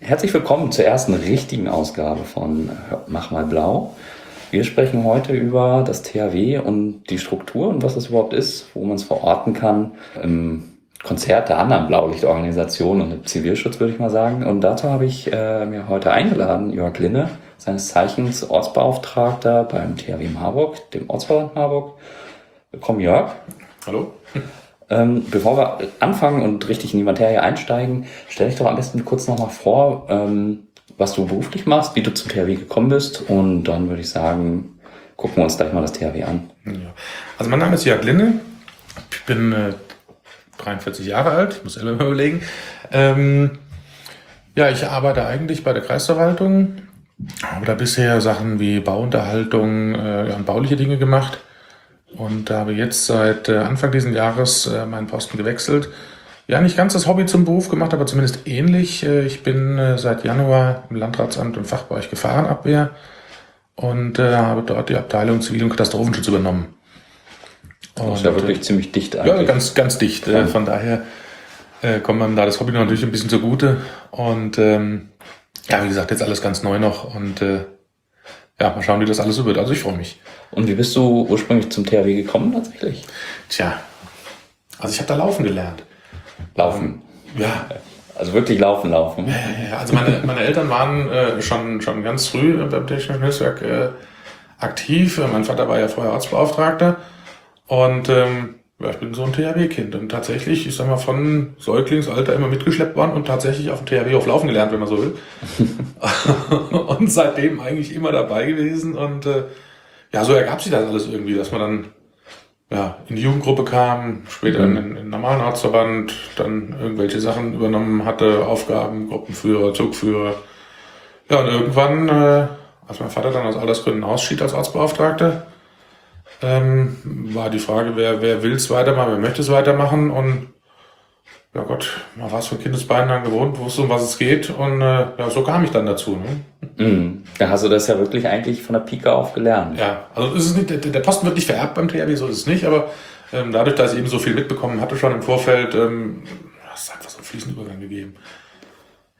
Herzlich willkommen zur ersten richtigen Ausgabe von Mach mal blau. Wir sprechen heute über das THW und die Struktur und was das überhaupt ist, wo man es verorten kann im Konzert der anderen Blaulichtorganisationen und im Zivilschutz, würde ich mal sagen. Und dazu habe ich äh, mir heute eingeladen Jörg Linne, seines Zeichens Ortsbeauftragter beim THW Marburg, dem Ortsverband Marburg. Willkommen, Jörg. Hallo. Ähm, bevor wir anfangen und richtig in die Materie einsteigen, stell dich doch am besten kurz nochmal vor, ähm, was du beruflich machst, wie du zum THW gekommen bist und dann würde ich sagen, gucken wir uns gleich mal das THW an. Ja. Also mein Name ist Jörg Linne, ich bin äh, 43 Jahre alt, muss selber mal überlegen. Ähm, ja, ich arbeite eigentlich bei der Kreisverwaltung, habe da bisher Sachen wie Bauunterhaltung äh, und bauliche Dinge gemacht und habe jetzt seit äh, Anfang dieses Jahres äh, meinen Posten gewechselt. Ja, nicht ganz das Hobby zum Beruf gemacht, aber zumindest ähnlich. Äh, ich bin seit Januar im Landratsamt und Fachbereich Gefahrenabwehr und habe dort die Abteilung Zivil- und Katastrophenschutz übernommen. Und, das ist ja wirklich ziemlich dicht eigentlich. Ja, ganz, ganz dicht. Ja. Von daher kommt man da das Hobby natürlich ein bisschen zugute. Und ähm, ja, wie gesagt, jetzt alles ganz neu noch und äh, ja, mal schauen, wie das alles so wird. Also ich freue mich. Und wie bist du ursprünglich zum THW gekommen tatsächlich? Tja, also ich habe da laufen gelernt. Laufen? Ähm, ja. Also wirklich laufen, laufen. Ja, ja, ja. Also meine, meine Eltern waren äh, schon, schon ganz früh beim Technischen Hilfswerk äh, aktiv. Mein Vater war ja vorher Arztbeauftragter. Und ähm, ja, ich bin so ein THW-Kind und tatsächlich, ich sag mal, von Säuglingsalter immer mitgeschleppt worden und tatsächlich auf dem THW auf Laufen gelernt, wenn man so will. und seitdem eigentlich immer dabei gewesen und äh, ja, so ergab sich das alles irgendwie, dass man dann ja, in die Jugendgruppe kam, später mhm. in, in den normalen Arztverband, dann irgendwelche Sachen übernommen hatte, Aufgaben, Gruppenführer, Zugführer. Ja, und irgendwann, äh, als mein Vater dann aus Altersgründen ausschied als Arztbeauftragter, ähm, war die Frage, wer, wer will es weitermachen, wer möchte es weitermachen und ja Gott, man war es von Kindesbeinen an gewohnt, wusste, um was es geht und äh, ja, so kam ich dann dazu. Ne? Mm, da hast du das ja wirklich eigentlich von der Pike auf gelernt. Ja, also ist es nicht, der, der Posten wird nicht vererbt beim THW, so ist es nicht, aber ähm, dadurch, dass ich eben so viel mitbekommen hatte schon im Vorfeld, ähm, es ist einfach so einen fließenden Übergang gegeben.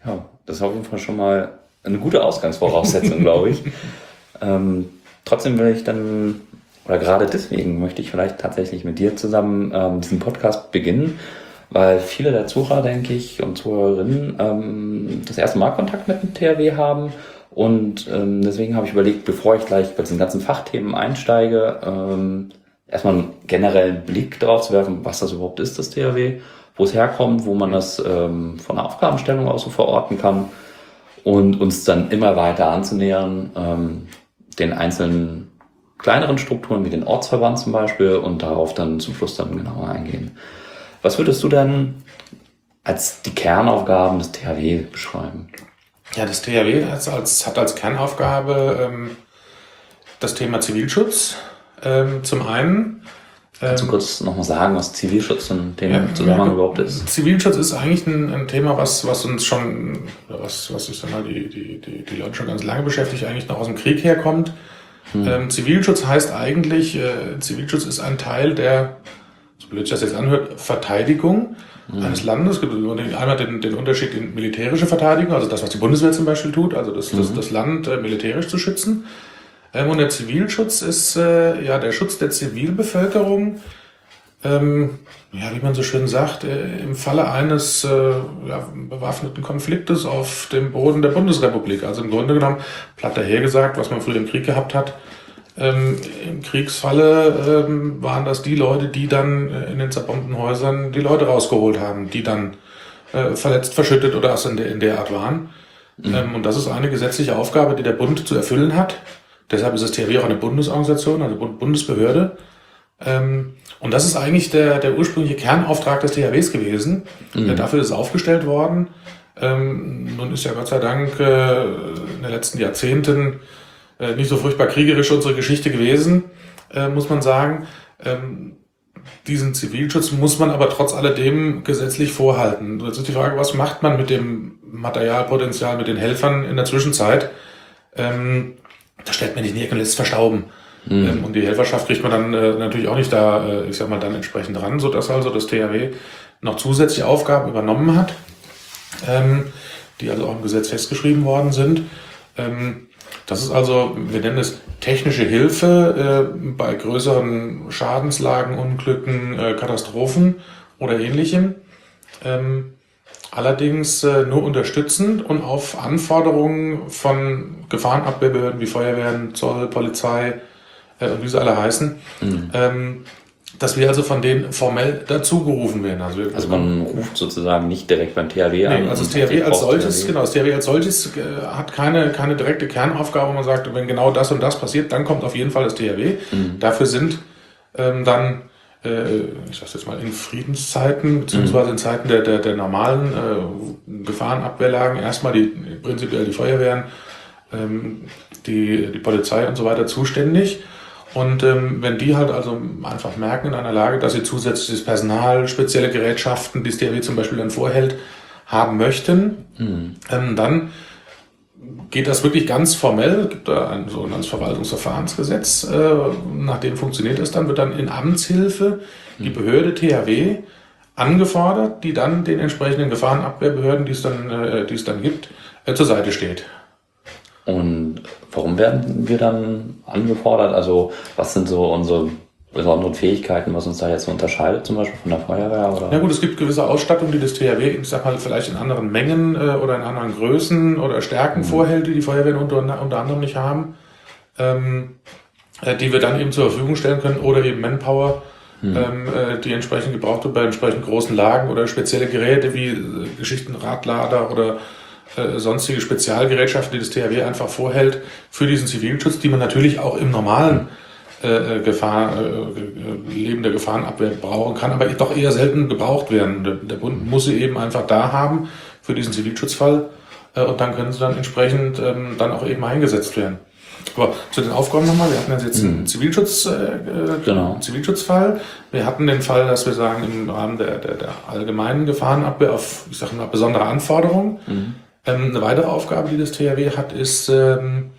Ja, das ist auf jeden Fall schon mal eine gute Ausgangsvoraussetzung, glaube ich. Ähm, trotzdem will ich dann oder gerade deswegen möchte ich vielleicht tatsächlich mit dir zusammen ähm, diesen Podcast beginnen, weil viele der Zuhörer, denke ich, und Zuhörerinnen ähm, das erste Mal Kontakt mit dem THW haben. Und ähm, deswegen habe ich überlegt, bevor ich gleich bei diesen ganzen Fachthemen einsteige, ähm, erstmal einen generellen Blick darauf zu werfen, was das überhaupt ist, das THW, wo es herkommt, wo man das ähm, von der Aufgabenstellung aus so verorten kann und uns dann immer weiter anzunähern, ähm, den einzelnen kleineren Strukturen wie den Ortsverband zum Beispiel und darauf dann zum Schluss dann genauer eingehen. Was würdest du denn als die Kernaufgaben des THW beschreiben? Ja, das THW hat als, hat als Kernaufgabe ähm, das Thema Zivilschutz. Ähm, zum einen. Kannst du ähm, kurz nochmal sagen, was Zivilschutz in dem ja, Zusammenhang ja, überhaupt ist? Zivilschutz ist eigentlich ein, ein, Thema, was, was uns schon, was, was ich sag mal, die, die, die, die Leute schon ganz lange beschäftigt, eigentlich noch aus dem Krieg herkommt. Hm. Ähm, Zivilschutz heißt eigentlich, äh, Zivilschutz ist ein Teil der, so blöd sich das jetzt anhört, Verteidigung hm. eines Landes. Es gibt einmal den, den Unterschied in militärische Verteidigung, also das, was die Bundeswehr zum Beispiel tut, also das, das, mhm. das Land äh, militärisch zu schützen. Ähm, und der Zivilschutz ist äh, ja der Schutz der Zivilbevölkerung ähm, ja, wie man so schön sagt, äh, im Falle eines äh, ja, bewaffneten Konfliktes auf dem Boden der Bundesrepublik. Also im Grunde genommen, platt dahergesagt, was man früher im Krieg gehabt hat, ähm, Im Kriegsfalle ähm, waren das die Leute, die dann äh, in den zerbombten Häusern die Leute rausgeholt haben, die dann äh, verletzt, verschüttet oder was in der, in der Art waren. Mhm. Ähm, und das ist eine gesetzliche Aufgabe, die der Bund zu erfüllen hat. Deshalb ist das THW auch eine Bundesorganisation, also Bundesbehörde. Ähm, und das ist eigentlich der, der ursprüngliche Kernauftrag des THWs gewesen. Mhm. Dafür ist es aufgestellt worden. Ähm, nun ist ja Gott sei Dank äh, in den letzten Jahrzehnten äh, nicht so furchtbar kriegerisch unsere Geschichte gewesen, äh, muss man sagen. Ähm, diesen Zivilschutz muss man aber trotz alledem gesetzlich vorhalten. Jetzt ist die Frage, was macht man mit dem Materialpotenzial, mit den Helfern in der Zwischenzeit? Da stellt man nicht es verstauben. Mhm. Ähm, und die Helferschaft kriegt man dann äh, natürlich auch nicht da, äh, ich sag mal, dann entsprechend ran, sodass also das THW noch zusätzliche Aufgaben übernommen hat. Ähm, die also auch im Gesetz festgeschrieben worden sind. Ähm, das ist also, wir nennen es technische Hilfe äh, bei größeren Schadenslagen, Unglücken, äh, Katastrophen oder ähnlichem. Ähm, allerdings äh, nur unterstützend und auf Anforderungen von Gefahrenabwehrbehörden wie Feuerwehren, Zoll, Polizei äh, und wie sie alle heißen, mhm. ähm, dass wir also von denen formell dazugerufen werden. Also, also man ruft sozusagen nicht direkt beim THW nee, an. Also das THW als solches, THW. genau, das THW als solches äh, hat keine, keine direkte Kernaufgabe, wo man sagt, wenn genau das und das passiert, dann kommt auf jeden Fall das THW. Mhm. Dafür sind ähm, dann äh, ich sage jetzt mal, in Friedenszeiten, beziehungsweise in Zeiten der, der, der normalen äh, Gefahrenabwehrlagen, erstmal die, prinzipiell die Feuerwehren, ähm, die, die Polizei und so weiter zuständig. Und ähm, wenn die halt also einfach merken in einer Lage, dass sie zusätzliches Personal, spezielle Gerätschaften, die das DRW zum Beispiel dann vorhält, haben möchten, mhm. ähm, dann geht das wirklich ganz formell, gibt da ein sogenanntes Verwaltungsverfahrensgesetz, äh, nach dem funktioniert es dann, wird dann in Amtshilfe die Behörde THW angefordert, die dann den entsprechenden Gefahrenabwehrbehörden, die es dann, äh, die es dann gibt, äh, zur Seite steht. Und warum werden wir dann angefordert? Also was sind so unsere besonderen Fähigkeiten, was uns da jetzt so unterscheidet, zum Beispiel von der Feuerwehr? Oder? Ja gut, es gibt gewisse Ausstattung, die das THW, ich sag mal, vielleicht in anderen Mengen äh, oder in anderen Größen oder Stärken mhm. vorhält, die die Feuerwehren unter, unter anderem nicht haben, ähm, äh, die wir dann eben zur Verfügung stellen können oder eben Manpower, mhm. ähm, äh, die entsprechend gebraucht wird bei entsprechend großen Lagen oder spezielle Geräte wie äh, Geschichten Radlader oder sonstige Spezialgerätschaften, die das THW einfach vorhält für diesen Zivilschutz, die man natürlich auch im normalen mhm äh, Gefahr, äh, Leben der Gefahrenabwehr brauchen kann, aber doch eher selten gebraucht werden. Der, der Bund muss sie eben einfach da haben für diesen Zivilschutzfall äh, und dann können sie dann entsprechend ähm, dann auch eben eingesetzt werden. Aber zu den Aufgaben nochmal, wir hatten jetzt einen mhm. Zivilschutz, äh, genau. einen Zivilschutzfall. Wir hatten den Fall, dass wir sagen, im Rahmen der, der, der allgemeinen Gefahrenabwehr auf, ich sage mal, besondere Anforderungen. Mhm. Ähm, eine weitere Aufgabe, die das THW hat, ist, ähm,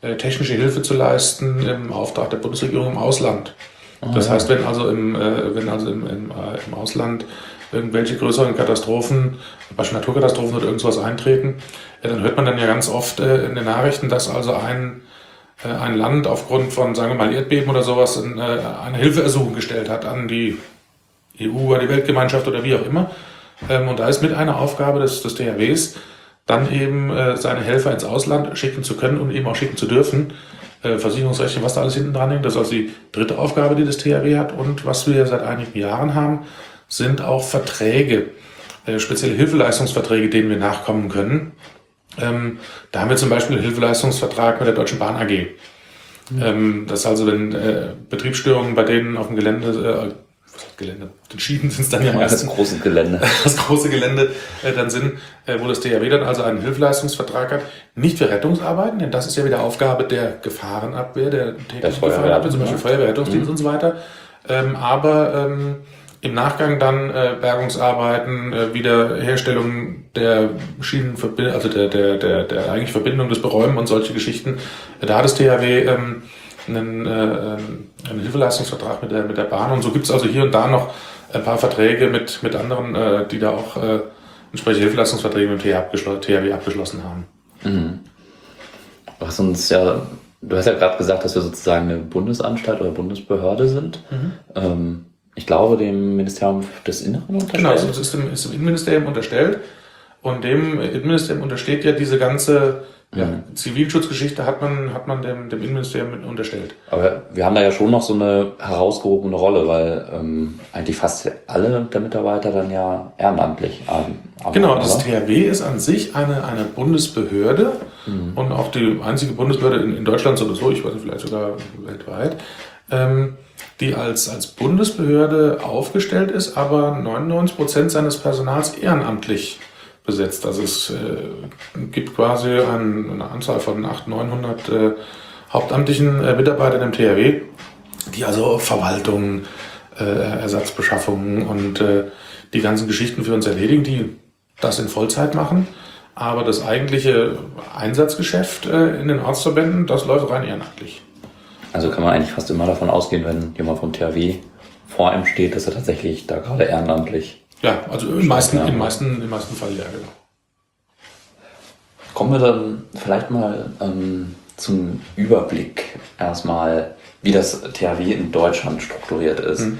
äh, technische Hilfe zu leisten im Auftrag der Bundesregierung im Ausland. Oh, das heißt, wenn also im, äh, wenn also im, im, äh, im Ausland irgendwelche größeren Katastrophen, beispielsweise Naturkatastrophen oder irgendwas eintreten, dann hört man dann ja ganz oft in den Nachrichten, dass also ein, ein Land aufgrund von, sagen wir mal, Erdbeben oder sowas eine Hilfeersuchung gestellt hat an die EU, an die Weltgemeinschaft oder wie auch immer. Ähm, und da ist mit einer Aufgabe des, des THWs, dann eben äh, seine Helfer ins Ausland schicken zu können und eben auch schicken zu dürfen. Äh, Versicherungsrechte, was da alles hinten dran hängt, das ist also die dritte Aufgabe, die das THW hat. Und was wir seit einigen Jahren haben, sind auch Verträge, äh, spezielle Hilfeleistungsverträge, denen wir nachkommen können. Ähm, da haben wir zum Beispiel einen Hilfeleistungsvertrag mit der Deutschen Bahn AG. Mhm. Ähm, das ist also, wenn äh, Betriebsstörungen bei denen auf dem Gelände, äh, Gelände. Den Schienen sind es dann ja meistens. Das große Gelände. Das große Gelände äh, dann sind, äh, wo das DRW dann also einen Hilfeleistungsvertrag hat. Nicht für Rettungsarbeiten, denn das ist ja wieder Aufgabe der Gefahrenabwehr, der täglichen Gefahrenabwehr, zum Beispiel Feuerwehrrettungsdienst mhm. und so weiter. Ähm, aber ähm, im Nachgang dann äh, Bergungsarbeiten, äh, Wiederherstellung der Schienenverbindung, also der, der, der, der eigentlich Verbindung des Beräumen und solche Geschichten. Da hat das THW ähm, einen, äh, ähm, einen Hilfeleistungsvertrag mit der, mit der Bahn. Und so gibt es also hier und da noch ein paar Verträge mit, mit anderen, äh, die da auch äh, entsprechende Hilfeleistungsverträge mit dem THW abgeschlossen haben. Mhm. Was uns ja, du hast ja gerade gesagt, dass wir sozusagen eine Bundesanstalt oder Bundesbehörde sind. Mhm. Ähm, ich glaube, dem Ministerium des Inneren unterstellt. Genau, also es ist dem, ist dem Innenministerium unterstellt. Und dem Innenministerium untersteht ja diese ganze ja, mhm. Zivilschutzgeschichte hat man, hat man dem, dem Innenministerium unterstellt. Aber wir haben da ja schon noch so eine herausgehobene Rolle, weil ähm, eigentlich fast alle der Mitarbeiter dann ja ehrenamtlich arbeiten. Genau, das THW ist an sich eine, eine Bundesbehörde mhm. und auch die einzige Bundesbehörde in, in Deutschland sowieso, ich weiß nicht, vielleicht sogar weltweit, ähm, die als, als Bundesbehörde aufgestellt ist, aber 99 Prozent seines Personals ehrenamtlich besetzt. Also es äh, gibt quasi ein, eine Anzahl von 800, 900 äh, hauptamtlichen äh, Mitarbeitern im THW, die also Verwaltung, äh, Ersatzbeschaffung und äh, die ganzen Geschichten für uns erledigen, die das in Vollzeit machen. Aber das eigentliche Einsatzgeschäft äh, in den Ortsverbänden, das läuft rein ehrenamtlich. Also kann man eigentlich fast immer davon ausgehen, wenn jemand vom THW vor einem steht, dass er tatsächlich da gerade ehrenamtlich ja, also im meisten, im meisten, im meisten Fall ja, genau. Kommen wir dann vielleicht mal ähm, zum Überblick erstmal, wie das THW in Deutschland strukturiert ist. Mhm.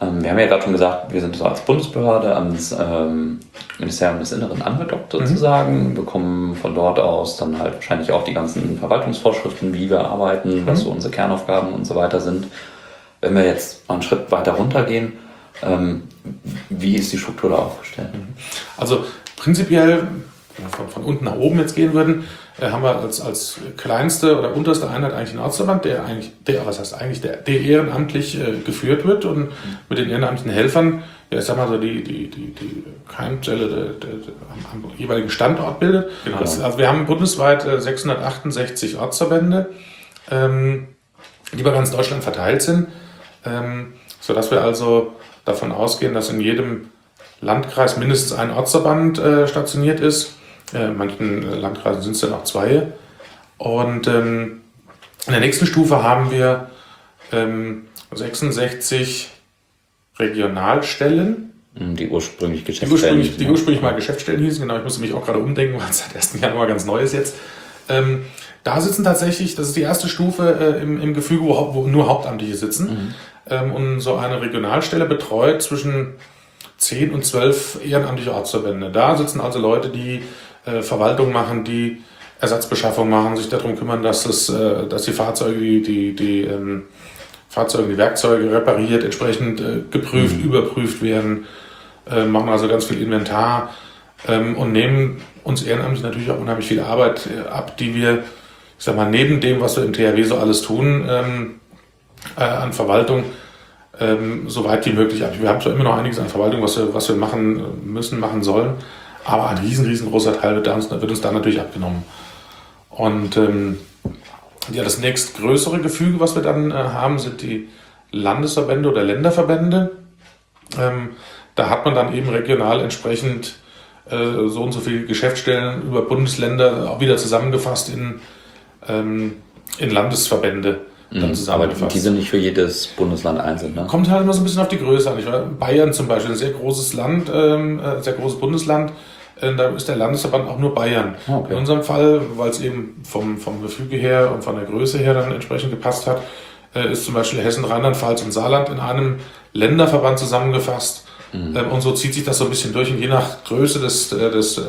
Ähm, wir haben ja gerade schon gesagt, wir sind so als Bundesbehörde ans ähm, Ministerium des Inneren angedockt mhm. sozusagen, mhm. bekommen von dort aus dann halt wahrscheinlich auch die ganzen Verwaltungsvorschriften, wie wir arbeiten, mhm. was so unsere Kernaufgaben und so weiter sind. Wenn wir jetzt einen Schritt weiter runtergehen, ähm, wie ist die Struktur da aufgestellt? Also prinzipiell von, von unten nach oben jetzt gehen würden, äh, haben wir als, als kleinste oder unterste Einheit eigentlich einen Ortsverband, der eigentlich, der, was heißt eigentlich, der, der ehrenamtlich äh, geführt wird und mit den ehrenamtlichen Helfern, ja, ich sag mal so, die, die, die, die Keimzelle der, der, der, am, am, jeweiligen Standort bildet. Genau. Das, also wir haben bundesweit äh, 668 Ortsverbände, ähm, die über ganz Deutschland verteilt sind, ähm, sodass wir also davon ausgehen, dass in jedem Landkreis mindestens ein Ortsverband äh, stationiert ist äh, in manchen Landkreisen sind es dann auch zwei. Und ähm, in der nächsten Stufe haben wir ähm, 66 Regionalstellen. Die ursprünglich Geschäftsstellen. Die ursprünglich, die ursprünglich mal Geschäftsstellen hießen, genau. Ich musste mich auch gerade umdenken, weil es seit 1. Januar ganz neu ist jetzt. Ähm, da sitzen tatsächlich, das ist die erste Stufe äh, im, im Gefüge, wo, wo, nur Hauptamtliche sitzen. Mhm. Ähm, und so eine Regionalstelle betreut zwischen 10 und 12 ehrenamtliche Ortsverbände. Da sitzen also Leute, die äh, Verwaltung machen, die Ersatzbeschaffung machen, sich darum kümmern, dass, es, äh, dass die Fahrzeuge, die, die, die ähm, Fahrzeuge, die Werkzeuge repariert, entsprechend äh, geprüft, mhm. überprüft werden, äh, machen also ganz viel Inventar ähm, und nehmen uns ehrenamtlich natürlich auch unheimlich viel Arbeit äh, ab, die wir, ich sag mal, neben dem, was wir im THW so alles tun, ähm, äh, an Verwaltung, ähm, so weit wie möglich ab. Wir haben zwar immer noch einiges an Verwaltung, was wir, was wir machen müssen, machen sollen, aber ein riesen, riesengroßer Teil wird uns, wird uns da natürlich abgenommen. Und ähm, ja, das nächstgrößere Gefüge, was wir dann äh, haben, sind die Landesverbände oder Länderverbände. Ähm, da hat man dann eben regional entsprechend äh, so und so viele Geschäftsstellen über Bundesländer auch wieder zusammengefasst in, ähm, in Landesverbände. Dann mhm. aber die sind nicht für jedes Bundesland einzeln. Ne? Kommt halt immer so ein bisschen auf die Größe an. Bayern zum Beispiel, ein sehr großes Land, ähm, äh, sehr großes Bundesland äh, da ist der Landesverband auch nur Bayern. Ah, okay. In unserem Fall, weil es eben vom, vom Gefüge her und von der Größe her dann entsprechend gepasst hat, äh, ist zum Beispiel Hessen, Rheinland-Pfalz und Saarland in einem Länderverband zusammengefasst. Mhm. Ähm, und so zieht sich das so ein bisschen durch. Und je nach Größe des, äh, des,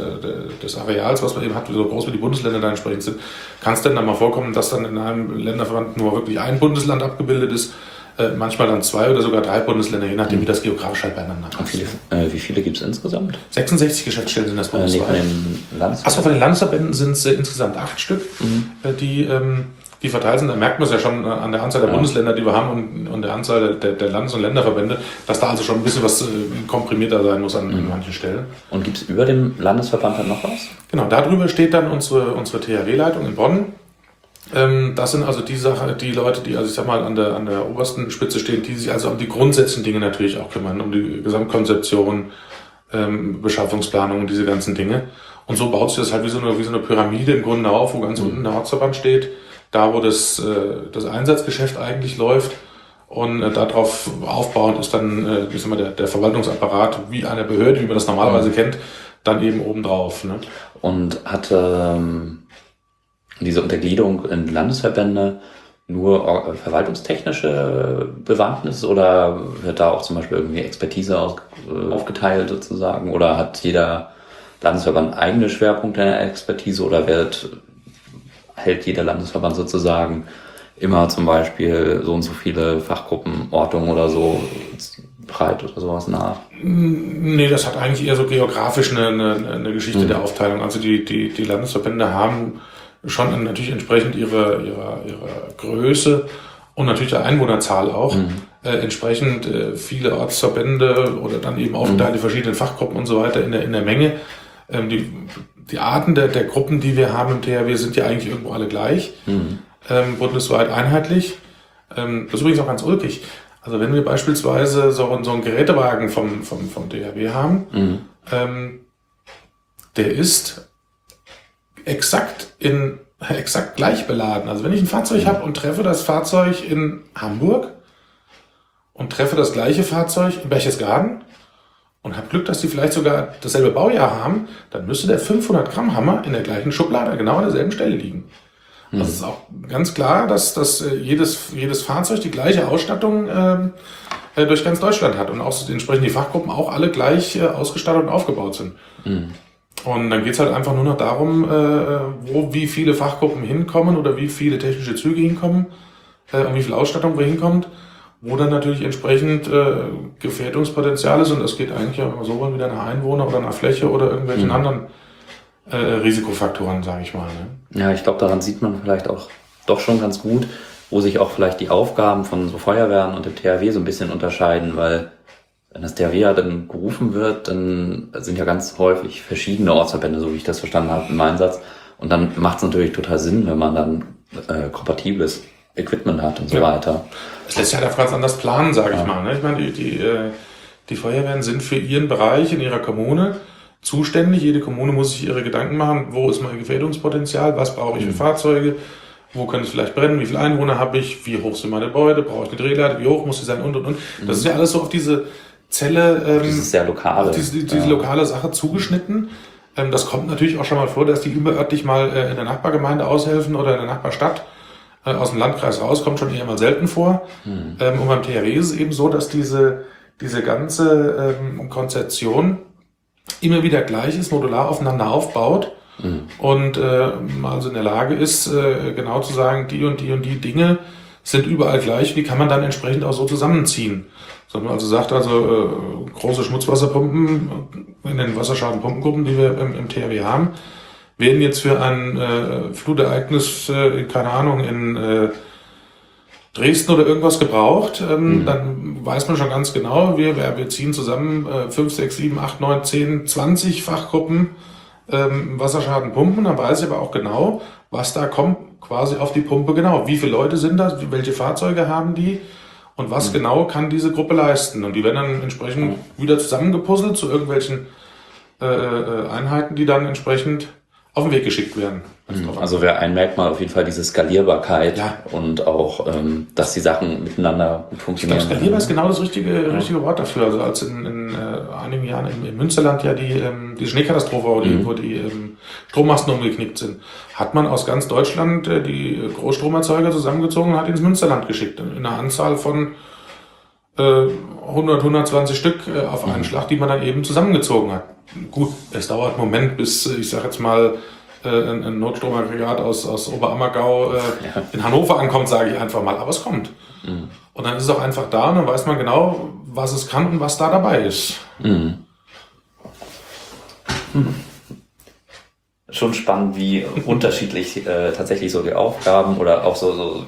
des Areals, was man eben hat, so groß wie die Bundesländer da entsprechend sind, kann es denn dann mal vorkommen, dass dann in einem Länderverband nur wirklich ein Bundesland abgebildet ist äh, manchmal dann zwei oder sogar drei Bundesländer, je nachdem, wie das geografisch halt beieinander ist. Viele, äh, wie viele gibt es insgesamt? 66 Geschäftsstellen sind das bundesweit. Äh, nee, Achso, von den Landesverbänden sind es äh, insgesamt acht Stück, mhm. Äh, die, ähm, die verteilt sind. Da merkt man es ja schon an der Anzahl der ja. Bundesländer, die wir haben und, und der Anzahl der, der Landes- und Länderverbände, dass da also schon ein bisschen was äh, komprimierter sein muss an mhm. manchen Stellen. Und gibt es über dem Landesverband dann noch was? Genau, darüber steht dann unsere, unsere THW-Leitung in Bonn ähm, das sind also die Sache, die Leute, die, also ich sag mal, an der, an der obersten Spitze stehen, die sich also um die grundsätzlichen Dinge natürlich auch kümmern, um die Gesamtkonzeption, ähm, Beschaffungsplanung, diese ganzen Dinge. Und so baut sich das halt wie so eine, wie so eine Pyramide im Grunde auf, wo ganz mhm. unten der Ortsverband steht, da wo das, äh, das Einsatzgeschäft eigentlich läuft. Und äh, darauf aufbauend ist dann, äh, ich sag mal, der, der Verwaltungsapparat wie eine Behörde, wie man das normalerweise mhm. kennt, dann eben obendrauf. Ne? Und hat ähm, diese Untergliederung in Landesverbände nur verwaltungstechnische Bewandtnis oder wird da auch zum Beispiel irgendwie Expertise aus, äh, aufgeteilt sozusagen oder hat jeder Landesverband eigene Schwerpunkte in der Expertise oder wird, hält jeder Landesverband sozusagen immer zum Beispiel so und so viele Fachgruppen, Ortungen oder so breit oder sowas nach? Nee, das hat eigentlich eher so geografisch eine, eine, eine Geschichte mhm. der Aufteilung. Also die, die, die Landesverbände haben schon natürlich entsprechend ihrer, ihrer, ihrer Größe und natürlich der Einwohnerzahl auch, mhm. äh, entsprechend äh, viele Ortsverbände oder dann eben aufgeteilt mhm. die verschiedenen Fachgruppen und so weiter in der, in der Menge. Ähm, die, die Arten der, der Gruppen, die wir haben im THW, sind ja eigentlich irgendwo alle gleich, mhm. ähm, bundesweit einheitlich. Ähm, das ist übrigens auch ganz ulkig. Also wenn wir beispielsweise so, so einen Gerätewagen vom, vom, vom THW haben, mhm. ähm, der ist exakt in exakt gleich beladen. Also wenn ich ein Fahrzeug mhm. habe und treffe das Fahrzeug in Hamburg und treffe das gleiche Fahrzeug in Berchtesgaden und habe Glück, dass die vielleicht sogar dasselbe Baujahr haben, dann müsste der 500 Gramm Hammer in der gleichen Schublade genau an derselben Stelle liegen. Mhm. Also es ist auch ganz klar, dass, dass äh, jedes, jedes Fahrzeug die gleiche Ausstattung ähm, äh, durch ganz Deutschland hat und auch entsprechend die Fachgruppen auch alle gleich äh, ausgestattet und aufgebaut sind. Mhm. Und dann geht's halt einfach nur noch darum, äh, wo wie viele Fachgruppen hinkommen oder wie viele technische Züge hinkommen äh, und wie viel Ausstattung wo hinkommt, wo dann natürlich entsprechend äh, Gefährdungspotenzial ist und das geht eigentlich auch immer so wieder nach Einwohner oder nach Fläche oder irgendwelchen mhm. anderen äh, Risikofaktoren, sage ich mal. Ne? Ja, ich glaube, daran sieht man vielleicht auch doch schon ganz gut, wo sich auch vielleicht die Aufgaben von so Feuerwehren und dem THW so ein bisschen unterscheiden, weil wenn das THW ja dann gerufen wird, dann sind ja ganz häufig verschiedene Ortsverbände, so wie ich das verstanden habe im Einsatz. Und dann macht es natürlich total Sinn, wenn man dann äh, kompatibles Equipment hat und so ja. weiter. Das lässt sich halt ganz anders planen, sage ja. ich mal. Ne? Ich meine, die, die, äh, die Feuerwehren sind für ihren Bereich in ihrer Kommune zuständig. Jede Kommune muss sich ihre Gedanken machen, wo ist mein Gefährdungspotenzial, was brauche ich für mhm. Fahrzeuge, wo kann es vielleicht brennen, wie viele Einwohner habe ich, wie hoch sind meine Gebäude, brauche ich eine Drehleiter, wie hoch muss sie sein und und und. Das mhm. ist ja alles so auf diese Zelle, ähm, dieses sehr lokale, diese, diese ja. lokale Sache zugeschnitten. Ähm, das kommt natürlich auch schon mal vor, dass die überörtlich mal äh, in der Nachbargemeinde aushelfen oder in der Nachbarstadt äh, aus dem Landkreis raus, kommt schon eher mal selten vor. Mhm. Ähm, und beim THW ist es eben so, dass diese, diese ganze ähm, Konzeption immer wieder gleich ist, modular aufeinander aufbaut mhm. und äh, also in der Lage ist, äh, genau zu sagen, die und die und die Dinge sind überall gleich, wie kann man dann entsprechend auch so zusammenziehen. Sondern also sagt also, äh, große Schmutzwasserpumpen in den Wasserschadenpumpengruppen, die wir im, im THW haben, werden jetzt für ein äh, Flutereignis, äh, keine Ahnung, in äh, Dresden oder irgendwas gebraucht, ähm, mhm. dann weiß man schon ganz genau, wir, wir ziehen zusammen äh, 5, 6, 7, 8, 9, 10, 20 Fachgruppen ähm, Wasserschaden pumpen. Dann weiß ich aber auch genau, was da kommt quasi auf die Pumpe genau. Wie viele Leute sind das, welche Fahrzeuge haben die und was mhm. genau kann diese Gruppe leisten. Und die werden dann entsprechend mhm. wieder zusammengepuzzelt zu irgendwelchen äh, äh, Einheiten, die dann entsprechend auf den Weg geschickt werden. Mhm. Also wäre ein Merkmal auf jeden Fall diese Skalierbarkeit ja. und auch, ähm, dass die Sachen miteinander gut funktionieren. Ich glaube, skalierbar ist genau das richtige, richtige Wort dafür. Also als in, in äh, einigen Jahren in, in Münsterland ja die, ähm, die Schneekatastrophe, wo die, mhm. wo die ähm, Strommasten umgeknickt sind, hat man aus ganz Deutschland äh, die Großstromerzeuger zusammengezogen und hat ins Münsterland geschickt. In einer Anzahl von 100, 120 Stück äh, auf einen mhm. Schlag, die man dann eben zusammengezogen hat gut, es dauert einen Moment, bis, ich sag jetzt mal, äh, ein, ein Notstromaggregat aus, aus Oberammergau äh, ja. in Hannover ankommt, sage ich einfach mal. Aber es kommt. Mhm. Und dann ist es auch einfach da und dann weiß man genau, was es kann und was da dabei ist. Mhm. Mhm. Schon spannend, wie unterschiedlich äh, tatsächlich so die Aufgaben oder auch so, so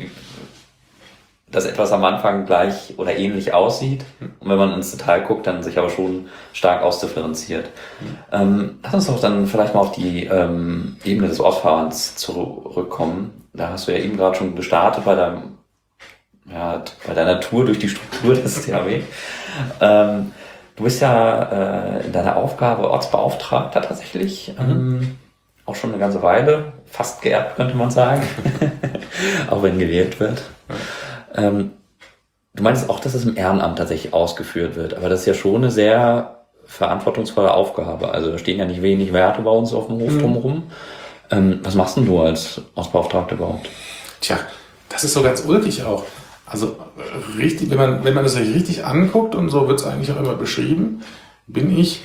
dass etwas am Anfang gleich oder ähnlich aussieht und wenn man ins Detail guckt, dann sich aber schon stark ausdifferenziert. Mhm. Ähm, lass uns doch dann vielleicht mal auf die ähm, Ebene des Ortsfahrens zurückkommen. Da hast du ja eben gerade schon gestartet bei deinem, ja, bei deiner Tour durch die Struktur des THW. ähm, du bist ja äh, in deiner Aufgabe Ortsbeauftragter tatsächlich. Mhm. Ähm, auch schon eine ganze Weile, fast geerbt könnte man sagen, auch wenn gewählt wird. Ja. Ähm, du meinst auch, dass es im Ehrenamt tatsächlich ausgeführt wird, aber das ist ja schon eine sehr verantwortungsvolle Aufgabe. Also da stehen ja nicht wenig Werte bei uns auf dem Hof mhm. drumherum. Ähm, was machst denn du als Ausbeauftragter überhaupt? Tja, das ist so ganz ulkig auch. Also richtig, wenn man, wenn man das sich richtig anguckt und so wird es eigentlich auch immer beschrieben, bin ich,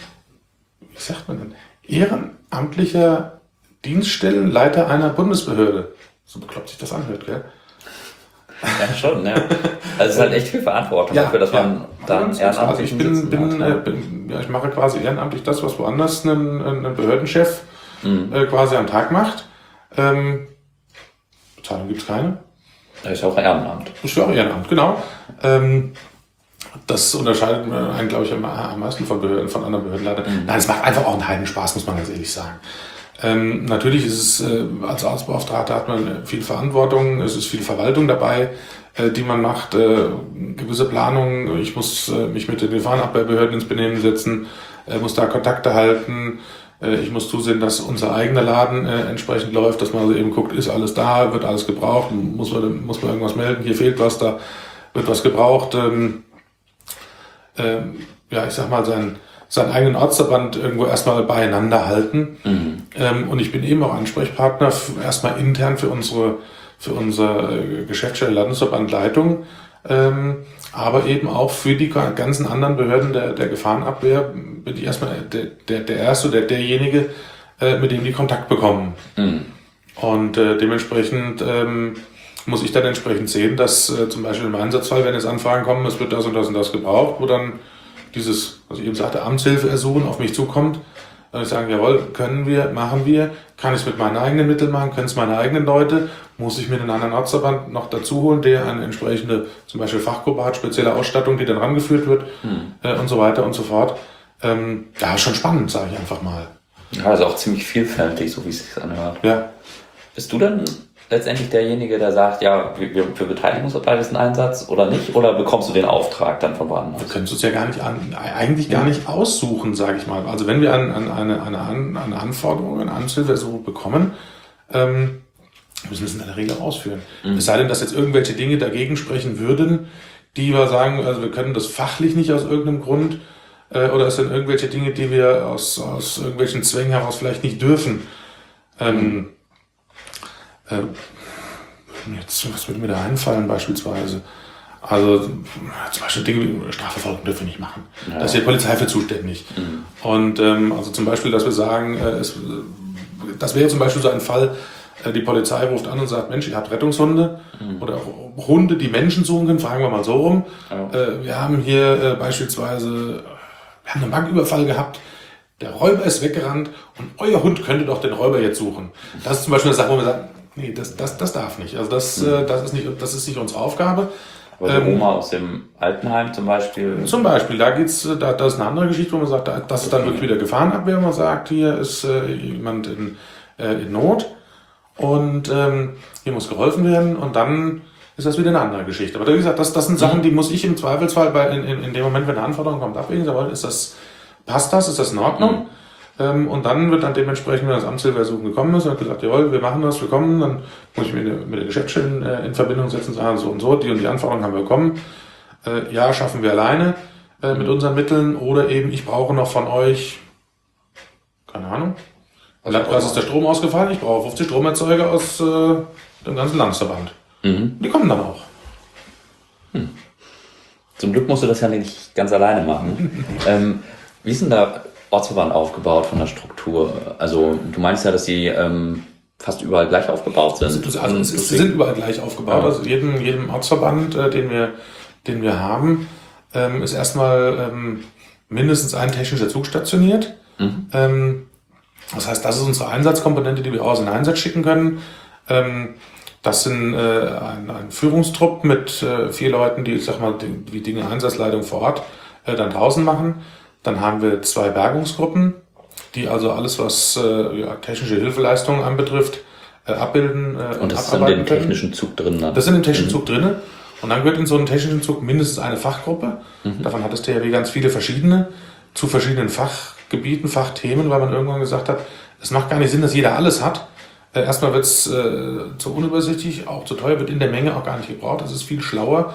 wie sagt man denn, ehrenamtlicher Dienststellenleiter einer Bundesbehörde. So bekloppt sich das anhört, gell? Ja, schon, ja. Also es ist halt echt viel Verantwortung ja, dafür, dass ja. man dann ehrenamtlich also ich bin, bin, hat, ja. bin, ja, ich mache quasi ehrenamtlich das, was woanders ein, ein Behördenchef mhm. äh, quasi am Tag macht. Ähm, Bezahlung gibt's keine. Das ist auch Ehrenamt. Das ist auch Ehrenamt, genau. Ähm, das unterscheidet einen, glaube ich, am meisten von Behörden, von anderen Behördenleitern. Mhm. Nein, es macht einfach auch einen Heidenspaß, muss man ganz ehrlich sagen. Ähm, natürlich ist es, äh, als Arztbeauftragter hat man viel Verantwortung, es ist viel Verwaltung dabei, äh, die man macht, äh, gewisse Planungen, ich muss äh, mich mit den Gefahrenabwehrbehörden ins Benehmen setzen, äh, muss da Kontakte halten, äh, ich muss zusehen, dass unser eigener Laden äh, entsprechend läuft, dass man also eben guckt, ist alles da, wird alles gebraucht, muss man, muss man irgendwas melden, hier fehlt was, da wird was gebraucht. Ähm, ähm, ja, ich sag mal, sein seinen eigenen Ortsverband irgendwo erstmal beieinander halten. Mhm. Ähm, und ich bin eben auch Ansprechpartner erstmal intern für unsere, für unsere äh, Geschäftsstelle Landesverbandleitung, ähm, aber eben auch für die ganzen anderen Behörden der, der Gefahrenabwehr bin ich erstmal der, der, der Erste, der, derjenige, äh, mit dem die Kontakt bekommen. Mhm. Und äh, dementsprechend ähm, muss ich dann entsprechend sehen, dass äh, zum Beispiel im Einsatzfall, wenn jetzt Anfragen kommen, es wird das und das und das gebraucht, wo dann dieses, was ich eben sagte, Amtshilfe ersuchen auf mich zukommt, dann ich sagen, jawohl, können wir, machen wir, kann ich es mit meinen eigenen Mitteln machen, können es meine eigenen Leute, muss ich mir einen anderen Ortsverband noch dazu holen, der eine entsprechende, zum Beispiel Fachgruppe hat, spezielle Ausstattung, die dann rangeführt wird hm. äh, und so weiter und so fort. Ähm, ja, schon spannend, sage ich einfach mal. Ja, also auch ziemlich vielfältig, so wie es sich anhört. Ja. Bist du dann letztendlich derjenige, der sagt, ja, wir, wir beteiligen uns bei diesem Einsatz oder nicht? Oder bekommst du den Auftrag dann von woanders? Wir können es uns ja gar nicht an, eigentlich gar nicht aussuchen, sage ich mal. Also wenn wir an, an eine, eine, eine Anforderung, eine Anhilfeersuchung bekommen, ähm, müssen wir es in der Regel ausführen. Mhm. Es sei denn, dass jetzt irgendwelche Dinge dagegen sprechen würden, die wir sagen, also wir können das fachlich nicht aus irgendeinem Grund, äh, oder es sind irgendwelche Dinge, die wir aus, aus irgendwelchen Zwängen heraus vielleicht nicht dürfen. Ähm, äh, jetzt, was würde mir da einfallen beispielsweise? Also zum Beispiel Dinge wie Strafverfolgung dürfen wir nicht machen. Ja. Da ist die Polizei für zuständig. Mhm. Und ähm, also zum Beispiel, dass wir sagen, äh, es, das wäre zum Beispiel so ein Fall, äh, die Polizei ruft an und sagt, Mensch, ihr habt Rettungshunde mhm. oder Hunde, die Menschen suchen können, fragen wir mal so rum. Ja. Äh, wir haben hier äh, beispielsweise, wir haben einen Banküberfall gehabt, der Räuber ist weggerannt und euer Hund könnte doch den Räuber jetzt suchen. Das ist zum Beispiel eine Sache, wo wir sagen, Nee, das, das, das darf nicht. Also das, mhm. das, ist nicht, das ist nicht unsere Aufgabe. Aber die ähm, Oma aus dem Altenheim zum Beispiel? Zum Beispiel, da geht's, da, das ist eine andere Geschichte, wo man sagt, das ist dann wirklich wieder Gefahrenabwehr, man sagt, hier ist äh, jemand in, äh, in Not und ähm, hier muss geholfen werden und dann ist das wieder eine andere Geschichte. Aber wie gesagt, das, das sind Sachen, mhm. die muss ich im Zweifelsfall bei, in, in, in dem Moment, wenn eine Anforderung kommt, abwägen. Ist das, passt das, ist das in Ordnung? Mhm. Ähm, und dann wird dann dementsprechend, wenn das Amtshilfeersuchen gekommen ist, hat gesagt, jawohl, wir machen das, wir kommen, dann muss ich mich mit der Geschäftsstelle äh, in Verbindung setzen und sagen, so und so, die und die Anforderungen haben wir bekommen. Äh, ja, schaffen wir alleine äh, mit unseren Mitteln oder eben, ich brauche noch von euch, keine Ahnung, Landkreis ist der Strom ausgefallen, ich brauche 50 Stromerzeuger aus äh, dem ganzen Landesverband. Mhm. Die kommen dann auch. Hm. Zum Glück musst du das ja nicht ganz alleine machen. ähm, wie ist denn da Ortsverband aufgebaut von der Struktur? Also du meinst ja, dass sie ähm, fast überall gleich aufgebaut sind. Also es, sie sind überall gleich aufgebaut. Ja. Also jedem, jedem Ortsverband, äh, den wir, den wir haben, ähm, ist erstmal ähm, mindestens ein technischer Zug stationiert. Mhm. Ähm, das heißt, das ist unsere Einsatzkomponente, die wir aus in Einsatz schicken können. Ähm, das sind äh, ein, ein Führungstrupp mit äh, vier Leuten, die, ich sag mal, die, die Dinge Einsatzleitung vor Ort äh, dann draußen machen. Dann haben wir zwei Bergungsgruppen, die also alles, was äh, ja, technische Hilfeleistungen anbetrifft, äh, abbilden äh, und das ist in dem technischen Zug drin. Dann. Das ist in dem technischen mhm. Zug drin. Und dann wird in so einem technischen Zug mindestens eine Fachgruppe. Mhm. Davon hat das THW ganz viele verschiedene zu verschiedenen Fachgebieten, Fachthemen, weil man irgendwann gesagt hat, es macht gar nicht Sinn, dass jeder alles hat. Äh, erstmal wird es äh, zu unübersichtlich, auch zu teuer, wird in der Menge auch gar nicht gebraucht. Es ist viel schlauer,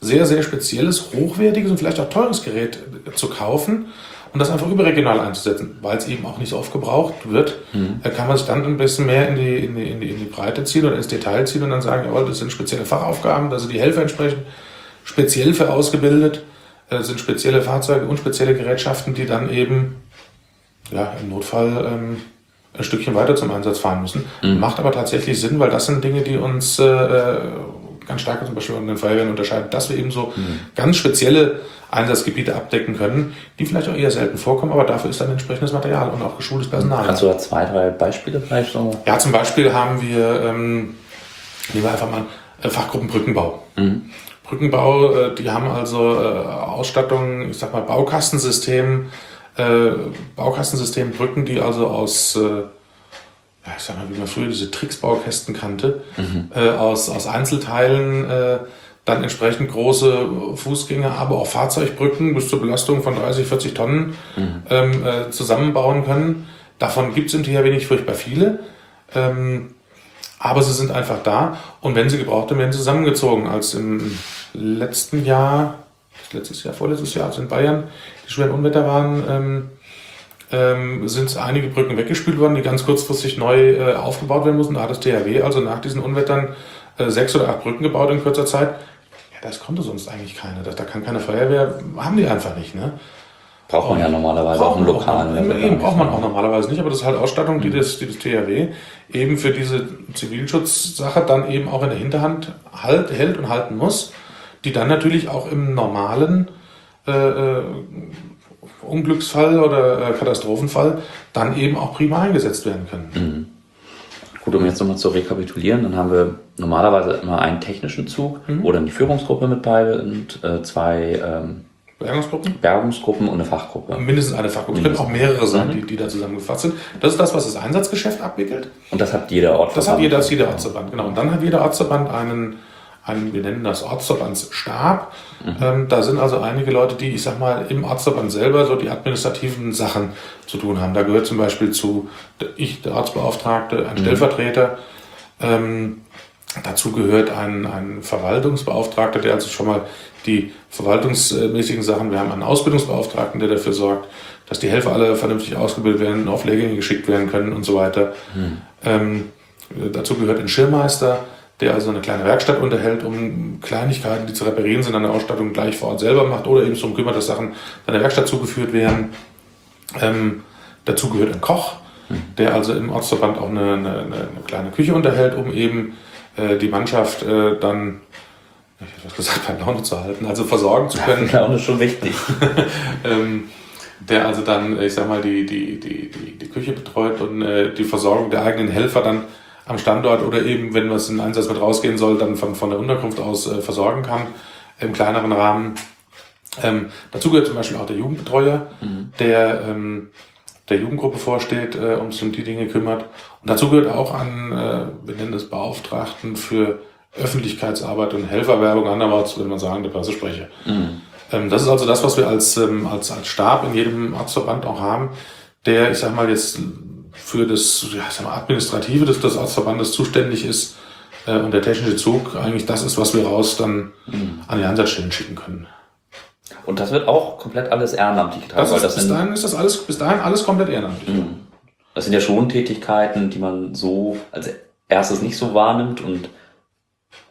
sehr, sehr spezielles, hochwertiges und vielleicht auch teures Gerät zu kaufen und das einfach überregional einzusetzen, weil es eben auch nicht so oft gebraucht wird, mhm. kann man sich dann ein bisschen mehr in die, in, die, in, die, in die Breite ziehen oder ins Detail ziehen und dann sagen, jawohl, das sind spezielle Fachaufgaben, da sind die Helfer entsprechend speziell für ausgebildet, das sind spezielle Fahrzeuge und spezielle Gerätschaften, die dann eben ja, im Notfall ähm, ein Stückchen weiter zum Einsatz fahren müssen. Mhm. Macht aber tatsächlich Sinn, weil das sind Dinge, die uns äh, ganz stark zum Beispiel von den Feuerwehren unterscheiden, dass wir eben so mhm. ganz spezielle Einsatzgebiete abdecken können, die vielleicht auch eher selten vorkommen, aber dafür ist dann entsprechendes Material und auch geschultes Personal. Kannst du da zwei, drei Beispiele vielleicht so? Ja, zum Beispiel haben wir, ähm, nehmen wir einfach mal äh, Fachgruppen Brückenbau. Mhm. Brückenbau, äh, die haben also äh, Ausstattung, ich sag mal Baukastensystem, Baukastensystem Brücken, die also aus ich sag mal, wie man früher diese Tricksbaukästen kannte, mhm. äh, aus, aus Einzelteilen äh, dann entsprechend große Fußgänger, aber auch Fahrzeugbrücken bis zur Belastung von 30, 40 Tonnen mhm. ähm, äh, zusammenbauen können. Davon gibt es in THW nicht furchtbar viele, ähm, aber sie sind einfach da und wenn sie gebraucht werden, werden sie zusammengezogen. Als im letzten Jahr, letztes Jahr, vorletztes Jahr, als in Bayern die schweren Unwetter waren, ähm, ähm, sind einige Brücken weggespült worden, die ganz kurzfristig neu äh, aufgebaut werden mussten. Da hat das THW also nach diesen Unwettern äh, sechs oder acht Brücken gebaut in kurzer Zeit. Ja, das konnte sonst eigentlich keiner. Da, da kann keine Feuerwehr, haben die einfach nicht. Ne? Braucht man ja normalerweise auch einen lokalen. Auch, eben braucht man auch normalerweise nicht, aber das ist halt Ausstattung, die das, die das THW eben für diese Zivilschutzsache dann eben auch in der Hinterhand halt, hält und halten muss, die dann natürlich auch im normalen äh, äh Unglücksfall oder äh, Katastrophenfall dann eben auch prima eingesetzt werden können. Mhm. Gut, um jetzt nochmal zu rekapitulieren, dann haben wir normalerweise immer einen technischen Zug mhm. oder eine Führungsgruppe mit bei und äh, zwei ähm, Bergungsgruppen? Bergungsgruppen und eine Fachgruppe. Mindestens eine Fachgruppe. Es können auch mehrere sein, mhm. die, die da zusammengefasst sind. Das ist das, was das Einsatzgeschäft abwickelt. Und das hat jeder Ortsverband. Das hat jeder, das jeder Ortsverband, genau. Und dann hat jeder Ortsverband einen einen, wir nennen das Ortsverbandsstab. Mhm. Ähm, da sind also einige Leute, die, ich sag mal, im Ortsverband selber so die administrativen Sachen zu tun haben. Da gehört zum Beispiel zu ich, der Ortsbeauftragte, ein mhm. Stellvertreter. Ähm, dazu gehört ein, ein Verwaltungsbeauftragter, der also schon mal die verwaltungsmäßigen Sachen, wir haben einen Ausbildungsbeauftragten, der dafür sorgt, dass die Helfer alle vernünftig ausgebildet werden, auf Lehrgänge geschickt werden können und so weiter. Mhm. Ähm, dazu gehört ein Schirmmeister, der also eine kleine Werkstatt unterhält, um Kleinigkeiten, die zu reparieren sind, an der Ausstattung gleich vor Ort selber macht oder eben darum kümmert, dass Sachen der Werkstatt zugeführt werden. Ähm, dazu gehört ein Koch, der also im Ortsverband auch eine, eine, eine kleine Küche unterhält, um eben äh, die Mannschaft äh, dann, ich was gesagt, bei Laune zu halten, also versorgen zu können. Laune ist schon wichtig. ähm, der also dann, ich sag mal, die, die, die, die, die Küche betreut und äh, die Versorgung der eigenen Helfer dann am Standort oder eben, wenn was in Einsatz mit rausgehen soll, dann von, von der Unterkunft aus äh, versorgen kann im kleineren Rahmen. Ähm, dazu gehört zum Beispiel auch der Jugendbetreuer, mhm. der ähm, der Jugendgruppe vorsteht, äh, um sich um die Dinge kümmert. Und dazu gehört auch ein, äh, wir nennen das Beauftragten für Öffentlichkeitsarbeit und Helferwerbung, andererseits würde man sagen, der Pressesprecher. Mhm. Ähm, das ist also das, was wir als, ähm, als, als Stab in jedem Ortsverband auch haben, der, ich sag mal, jetzt für das ja, Administrative des, des Ortsverbandes zuständig ist äh, und der technische Zug eigentlich das ist, was wir raus dann mhm. an die Einsatzstellen schicken können. Und das wird auch komplett alles ehrenamtlich getragen. Das ist, das bis dahin ist das alles, bis dahin alles komplett ehrenamtlich. Mhm. Das sind ja schon Tätigkeiten, die man so als erstes nicht so wahrnimmt und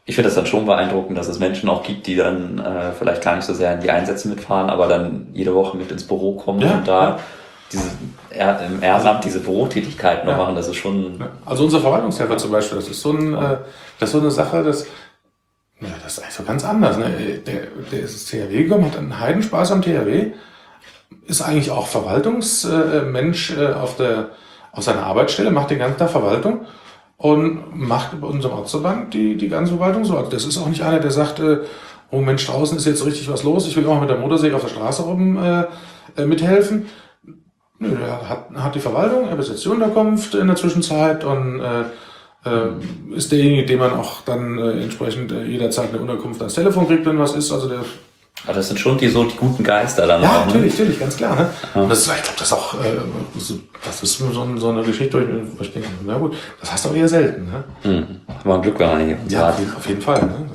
ich finde das dann schon beeindruckend, dass es Menschen auch gibt, die dann äh, vielleicht gar nicht so sehr in die Einsätze mitfahren, aber dann jede Woche mit ins Büro kommen ja, und da ja diese, im Ehrenamt diese Bürotätigkeiten noch ja. machen, das ist schon. Also unser Verwaltungshelfer zum Beispiel, das ist so, ein, äh, das ist so eine Sache, das, ja, das ist eigentlich so ganz anders. Ne? Der, der ist ins THW gekommen, hat einen Heidenspaß am THW, ist eigentlich auch Verwaltungsmensch äh, auf, der, auf seiner Arbeitsstelle, macht den ganzen Tag Verwaltung und macht bei unserem Ortsverband die, die ganze Verwaltung so. Also das ist auch nicht einer, der sagt, äh, oh Mensch, draußen ist jetzt richtig was los, ich will auch mit der Motorsäge auf der Straße rum äh, mithelfen Nö, er hat, hat die Verwaltung, er besitzt die Unterkunft in der Zwischenzeit und äh, äh, ist derjenige, dem man auch dann äh, entsprechend äh, jederzeit eine Unterkunft ans Telefon kriegt, wenn was ist. Also der aber das sind schon die so die guten Geister dann ja, auch. Ja, ne? natürlich, natürlich, ganz klar. Ne? Ja. Und das ist, ich glaube, das ist auch, äh, das ist so, so eine Geschichte, wo ich denke, na gut, das hast du auch eher selten. Ne? Mhm. War Glück gar nicht. Ja, auf jeden Fall. Ne?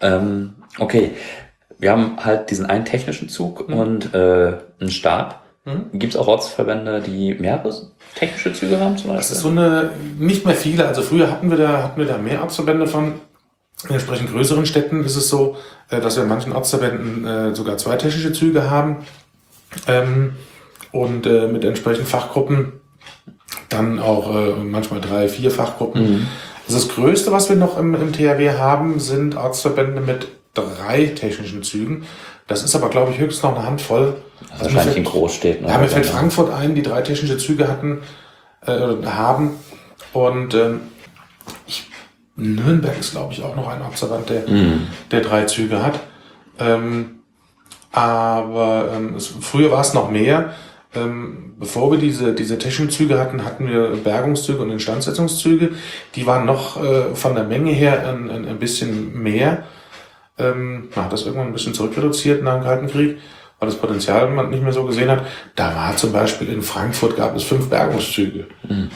Ähm, okay, wir haben halt diesen einen technischen Zug mhm. und äh, einen Stab. Mhm. Gibt es auch Ortsverbände, die mehrere technische Züge haben zum Beispiel? Das ist so eine, nicht mehr viele. Also früher hatten wir da, hatten wir da mehr Ortsverbände von. In entsprechend größeren Städten ist es so, äh, dass wir in manchen Ortsverbänden äh, sogar zwei technische Züge haben. Ähm, und äh, mit entsprechenden Fachgruppen dann auch manchmal drei, vier Fachgruppen. Mhm. Also das Größte, was wir noch im, im THW haben, sind Ortsverbände mit drei technischen Zügen. Das ist aber, glaube ich, höchstens noch eine Handvoll. Also wahrscheinlich fällt, in Großstädten. Ja, mir fällt Frankfurt ein, die drei technische Züge hatten, äh, haben. Und ähm, ich, Nürnberg ist, glaube ich, auch noch ein Observant, der, mm. der drei Züge hat. Ähm, aber ähm, es, früher war es noch mehr. Ähm, bevor wir diese, diese technischen Züge hatten, hatten wir Bergungszüge und Instandsetzungszüge. Die waren noch äh, von der Menge her ein, ein, ein bisschen mehr. Ähm, man hat das irgendwann ein bisschen zurückreduziert nach dem Kalten Krieg, weil das Potenzial man nicht mehr so gesehen hat. Da war zum Beispiel in Frankfurt gab es fünf Bergungszüge. Mhm.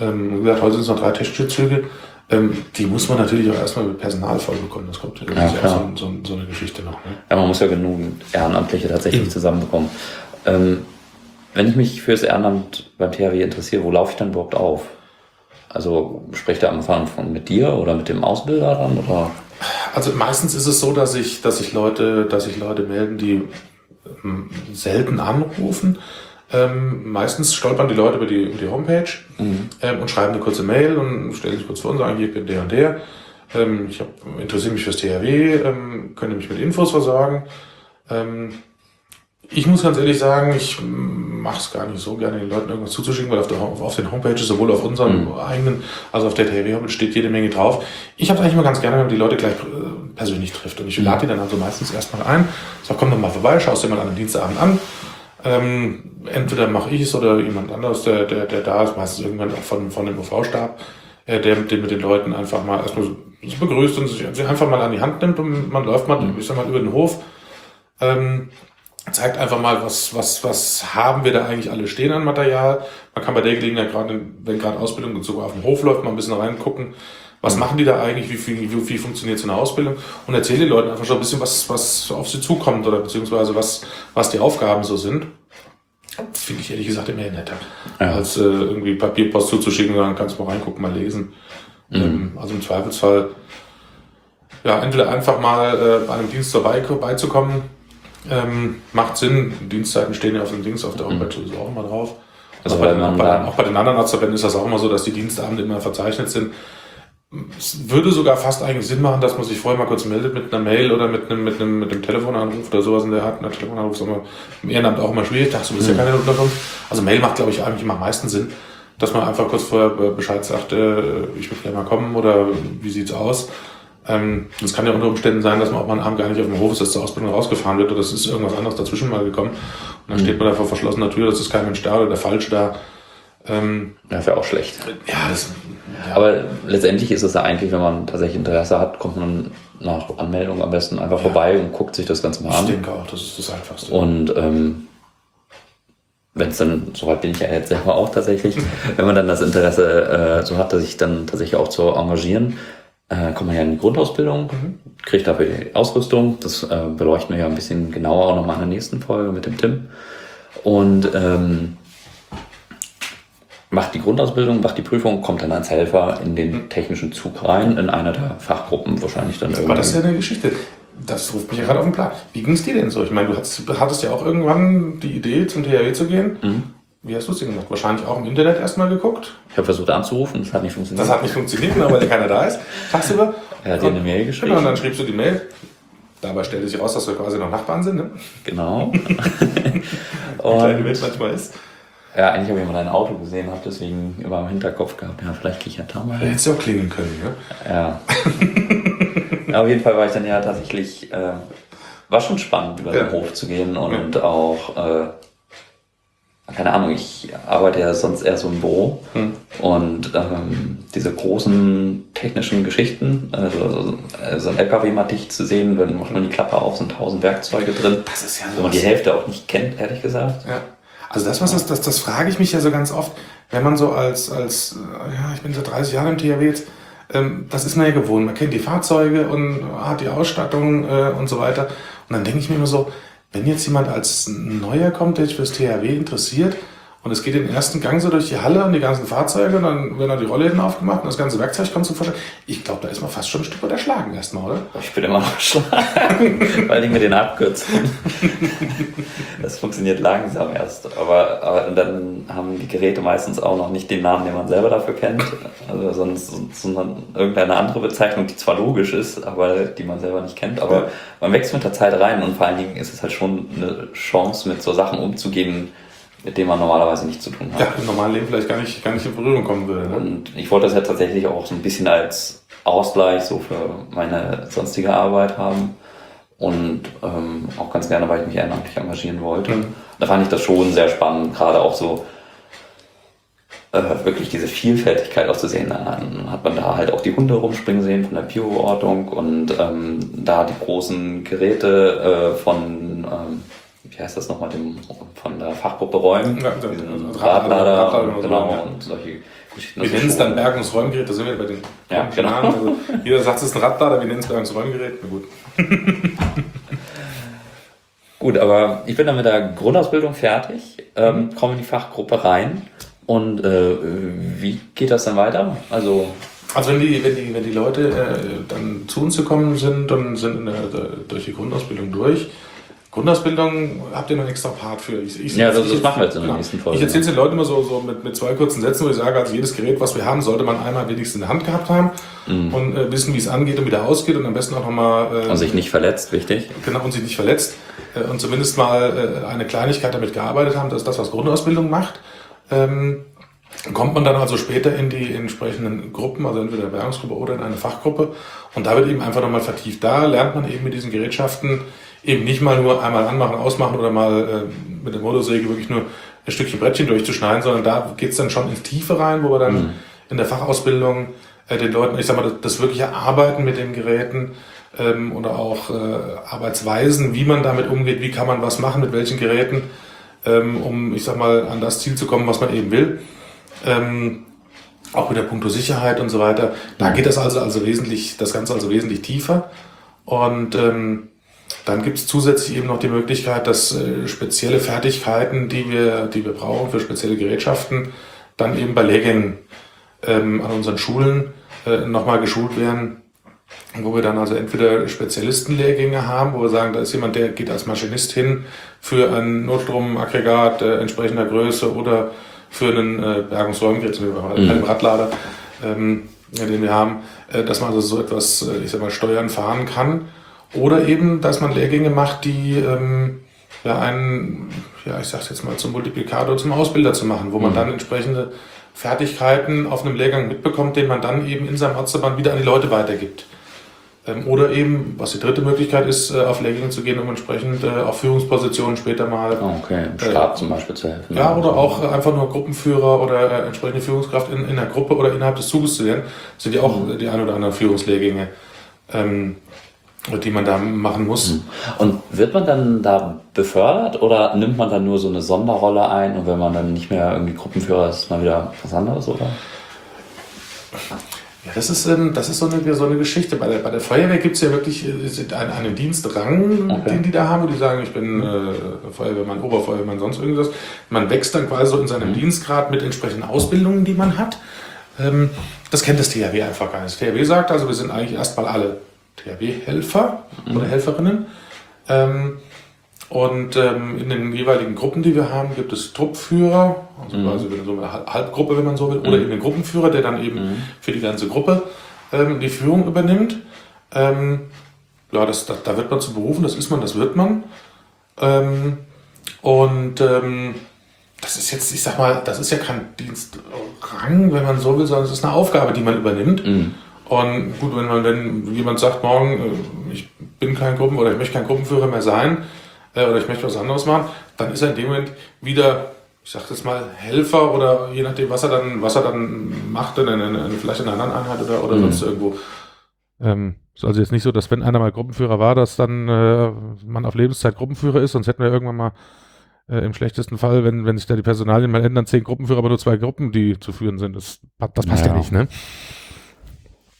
Ähm, wie gesagt, heute sind es noch drei technische Züge. ähm, die muss man natürlich auch erstmal mit Personal vollbekommen. Das kommt Ja, auch so, so, so eine Geschichte noch. Ne? Ja, man muss ja genügend Ehrenamtliche tatsächlich Mhm. zusammenbekommen. Ähm, wenn ich mich fürs Ehrenamt beim THW interessiere, wo laufe ich dann überhaupt auf? Also spricht der am Anfang von mit dir oder mit dem Ausbilder dann? Oder? Also meistens ist es so, dass ich, dass ich Leute, dass sich Leute melden, die ähm, selten anrufen. Ähm, meistens stolpern die Leute über die, über die Homepage ähm, und schreiben eine kurze Mail und stellen sich kurz vor und sagen, hier, ich bin der und der. Ähm, ich hab, interessiere mich fürs THW, ähm, könnt ihr mich mit Infos versorgen. Ähm, ich muss ganz ehrlich sagen, ich mache es gar nicht so gerne, den Leuten irgendwas zuzuschicken, weil auf, der, auf den Homepages, sowohl auf unseren eigenen, also auf der THW-Homepage steht jede Menge drauf. Ich habe eigentlich immer ganz gerne, wenn man die Leute gleich äh, persönlich trifft. Und ich lade die dann also meistens erstmal ein, sag, komm doch mal vorbei, schaust dir mal an den Dienstagabend an. Ähm, entweder mache ich es oder jemand anderes, der, der, der da ist, meistens irgendwann auch von, von dem UV-Stab, äh, der mit den, mit den Leuten einfach mal erstmal so so begrüßt und sich sich einfach mal an die Hand nimmt und man läuft mal, ich sag mal, über den Hof. Ähm, zeigt einfach mal, was, was, was haben wir da eigentlich alle stehen an Material. Man kann bei der Gelegenheit gerade, wenn gerade Ausbildung sogar auf dem Hof läuft, mal ein bisschen reingucken, was machen die da eigentlich, wie, viel, wie, wie funktioniert so eine Ausbildung und erzähle den Leuten einfach schon ein bisschen, was, was auf sie zukommt oder beziehungsweise was, was die Aufgaben so sind. Finde ich ehrlich gesagt immer netter, Ja. als äh, irgendwie Papierpost zuzuschicken, dann kannst du mal reingucken, mal lesen. Ähm, also im Zweifelsfall ja, entweder einfach mal äh, bei einem Dienst dabei beizukommen, ähm, macht Sinn. Dienstzeiten stehen ja auf dem Dings, auf der Homepage sowieso auch immer drauf. Also auch, bei den, auch, bei den, auch bei den anderen Arztverbänden ist das auch immer so, dass die Dienstabende immer verzeichnet sind. Es würde sogar fast eigentlich Sinn machen, dass man sich vorher mal kurz meldet mit einer Mail oder mit einem, mit einem, mit einem Telefonanruf oder sowas in der Art. Ein Telefonanruf ist immer im Ehrenamt auch immer schwierig. Dachte, du bist ja keine Unterkunft. Also Mail macht, glaube ich, eigentlich immer am meisten Sinn, dass man einfach kurz vorher Bescheid sagt, äh, ich will gleich mal kommen oder wie sieht's aus. Ähm, Es kann ja unter Umständen sein, dass man auch mal einen Abend gar nicht auf dem Hof ist, dass zur Ausbildung rausgefahren wird oder es ist irgendwas anderes dazwischen mal gekommen. Und dann steht man da vor verschlossener Tür, das ist kein Mensch da oder der Falsch da. Ähm, Ja, wäre auch schlecht. ja, das, ja. Aber letztendlich ist es ja eigentlich, wenn man tatsächlich Interesse hat, kommt man nach Anmeldung am besten einfach vorbei und guckt sich das Ganze mal ich an. denke auch, das ist das Einfachste. Und ähm, wenn es dann, soweit bin ich ja jetzt selber auch tatsächlich, wenn man dann das Interesse äh, so hat, dass ich dann tatsächlich auch zu engagieren, äh, kommt man ja in die Grundausbildung, kriegt dafür die Ausrüstung. Das äh, beleuchten wir ja ein bisschen genauer auch nochmal in der nächsten Folge mit dem Tim. Und ähm, macht die Grundausbildung, macht die Prüfung, kommt dann als Helfer in den technischen Zug rein, in einer der Fachgruppen wahrscheinlich dann Aber irgendwann. das ist ja eine Geschichte. Das ruft mich ja gerade auf den Plan. Wie ging es dir denn so? Ich meine, du hattest, hattest ja auch irgendwann die Idee, zum THW zu gehen. Mhm. Wie hast du es denn gemacht? Wahrscheinlich auch im Internet erstmal geguckt. Ich habe versucht anzurufen, das hat nicht funktioniert. Das hat nicht funktioniert, genau, weil ja keiner da ist. Tagsüber. Er hat dir eine Mail geschrieben. Genau, und dann schriebst du die Mail. Dabei stellte sich raus, dass wir quasi noch Nachbarn sind, ne? Genau. Wie Und klein die Welt manchmal ist. Ja, eigentlich habe ich mal dein Auto gesehen, habe deswegen immer im Hinterkopf gehabt, ja, vielleicht gehe ich ja da mal hin. hättest du auch klingeln können, ne? Ja. ja. Auf jeden Fall war ich dann ja tatsächlich, äh, war schon spannend, über den Ja. Hof zu gehen und auch, äh, keine Ahnung, ich arbeite ja sonst eher so im Büro Hm. und ähm, diese großen technischen Geschichten, also so ein LKW mal dicht zu sehen, wenn macht man die Klappe auf, sind tausend Werkzeuge drin, Das ist ja wo man die Hälfte auch nicht kennt, ehrlich gesagt. Ja. Also das, was das, das, das frage ich mich ja so ganz oft, wenn man so als, als äh, ja, ich bin seit 30 Jahren im THW jetzt, ähm, das ist man ja gewohnt. Man kennt die Fahrzeuge und hat die Ausstattung äh, und so weiter. Und dann denke ich mir immer so, wenn jetzt jemand als Neuer kommt, der sich fürs THW interessiert und es geht den ersten Gang so durch die Halle und die ganzen Fahrzeuge und dann werden da die Rollläden aufgemacht und das ganze Werkzeug kommt zum Vorschein. Ich glaube, da ist man fast schon ein Stück weit erschlagen erstmal, oder? Ich bin immer noch schlagen, weil ich mit den Abkürzungen. Das funktioniert langsam erst. Aber, aber dann haben die Geräte meistens auch noch nicht den Namen, den man selber dafür kennt. Also sonst, sondern irgendeine andere Bezeichnung, die zwar logisch ist, aber die man selber nicht kennt. Aber man wächst mit der Zeit rein und vor allen Dingen ist es halt schon eine Chance, mit so Sachen umzugehen, mit denen man normalerweise nichts zu tun hat. Ja, im normalen Leben vielleicht gar nicht, gar nicht in Berührung kommen würde. Ne? Und ich wollte das ja tatsächlich auch so ein bisschen als Ausgleich so für meine sonstige Arbeit haben. Und ähm, auch ganz gerne, weil ich mich ehrenamtlich engagieren wollte. Mhm. Da fand ich das schon sehr spannend, gerade auch so äh, wirklich diese Vielfältigkeit auch zu sehen. Dann hat man da halt auch die Hunde rumspringen sehen von der Bioortung und ähm, da die großen Geräte äh, von, ähm, wie heißt das nochmal, dem, von der Fachgruppe Räumen, Ja, also Radlader, genau, ja. und solche Wir nennen es dann Bergungsräumgerät, da sind wir bei den ja, genau. Also, jeder sagt, es ist ein Radlader, wir nennen es Bergungsräumgerät. Na gut. gut, aber ich bin dann mit der Grundausbildung fertig, ähm, komme in die Fachgruppe rein und äh, wie geht das dann weiter? Also also wenn die, wenn die, wenn die Leute äh, dann zu uns gekommen sind und sind der, durch die Grundausbildung durch, Grundausbildung habt ihr noch einen extra Part für. Ich, ich, ja, das, das machen wir jetzt in der genau. nächsten Folge. Ich erzähle es den Leuten immer so, so mit, mit zwei kurzen Sätzen, wo ich sage, also jedes Gerät, was wir haben, sollte man einmal wenigstens in der Hand gehabt haben mhm. und äh, wissen, wie es angeht und wieder ausgeht und am besten auch nochmal... Äh, und sich nicht verletzt, wichtig. Genau, und sich nicht verletzt äh, und zumindest mal äh, eine Kleinigkeit damit gearbeitet haben. Das ist das, was Grundausbildung macht. Ähm, kommt man dann also später in die entsprechenden Gruppen, also entweder in der Bergungsgruppe oder in eine Fachgruppe. Und da wird eben einfach nochmal vertieft. Da lernt man eben mit diesen Gerätschaften eben nicht mal nur einmal anmachen, ausmachen oder mal äh, mit der Motorsäge wirklich nur ein Stückchen Brettchen durchzuschneiden, sondern da geht's dann schon ins Tiefe rein, wo wir dann mhm. in der Fachausbildung äh, den Leuten, ich sag mal, das, das wirkliche Arbeiten mit den Geräten ähm, oder auch äh, Arbeitsweisen, wie man damit umgeht, wie kann man was machen, mit welchen Geräten, ähm, um, ich sag mal, an das Ziel zu kommen, was man eben will. Ähm, auch mit der Punkto Sicherheit und so weiter. Da geht das also, also wesentlich, das Ganze also wesentlich tiefer. Und ähm, dann gibt es zusätzlich eben noch die Möglichkeit, dass äh, spezielle Fertigkeiten, die wir, die wir brauchen für spezielle Gerätschaften, dann eben bei Lehrgängen ähm, an unseren Schulen äh, nochmal geschult werden, wo wir dann also entweder Spezialistenlehrgänge haben, wo wir sagen, da ist jemand, der geht als Maschinist hin für ein Notstromaggregat äh, entsprechender Größe oder für einen äh, Bergungsräumgerät, zum Beispiel mhm. einen Radlader, ähm, den wir haben, äh, dass man also so etwas, äh, ich sag mal, steuern, fahren kann oder eben, dass man Lehrgänge macht, die ähm, ja einen, ja, ich sag's jetzt mal, zum Multiplikator, zum Ausbilder zu machen, wo man mhm. dann entsprechende Fertigkeiten auf einem Lehrgang mitbekommt, den man dann eben in seinem Ortsverband wieder an die Leute weitergibt. Ähm, oder eben, was die dritte Möglichkeit ist, äh, auf Lehrgänge zu gehen, um entsprechend äh, auf Führungspositionen später mal. Oh, okay, im Stab äh, zum Beispiel zu helfen. Ja, oder auch einfach nur Gruppenführer oder äh, entsprechende Führungskraft in, in der Gruppe oder innerhalb des Zuges zu. Das sind ja auch mhm. die ein oder anderen Führungslehrgänge. Ähm, die man da machen muss. Hm. Und wird man dann da befördert oder nimmt man dann nur so eine Sonderrolle ein und wenn man dann nicht mehr irgendwie Gruppenführer ist, mal wieder was anderes, oder? Ja, das ist, ähm, das ist so, eine, so eine Geschichte. Bei der, bei der Feuerwehr gibt es ja wirklich äh, einen, einen Dienstrang, okay. den die da haben, wo die sagen, ich bin äh, Feuerwehrmann, Oberfeuerwehrmann, sonst irgendwas. Man wächst dann quasi so in seinem mhm. Dienstgrad mit entsprechenden Ausbildungen, die man hat. Ähm, das kennt das THW einfach gar nicht. Das THW sagt also, wir sind eigentlich erstmal alle THW-Helfer mhm. oder Helferinnen. Ähm, und ähm, in den jeweiligen Gruppen, die wir haben, gibt es Truppführer, also mhm. quasi so eine Halbgruppe, wenn man so will, oder mhm. eben den Gruppenführer, der dann eben mhm. für die ganze Gruppe ähm, die Führung übernimmt. Ähm, ja, das, da, da, wird man zu berufen, das ist man, das wird man. Ähm, und ähm, das ist jetzt, ich sag mal, das ist ja kein Dienstrang, wenn man so will, sondern es ist eine Aufgabe, die man übernimmt. Mhm. Und gut, wenn man wenn jemand sagt, morgen, äh, ich bin kein Gruppen oder ich möchte kein Gruppenführer mehr sein äh, oder ich möchte was anderes machen, dann ist er in dem Moment wieder, ich sag jetzt mal, Helfer oder je nachdem, was er dann, was er dann macht, in eine, eine, vielleicht in einer anderen Einheit oder, oder mhm. sonst irgendwo. Ähm, ist also jetzt nicht so, dass wenn einer mal Gruppenführer war, dass dann äh, man auf Lebenszeit Gruppenführer ist, sonst hätten wir irgendwann mal äh, im schlechtesten Fall, wenn, wenn sich da die Personalien mal ändern, zehn Gruppenführer, aber nur zwei Gruppen, die zu führen sind. Das, das passt ja, ja nicht, ne?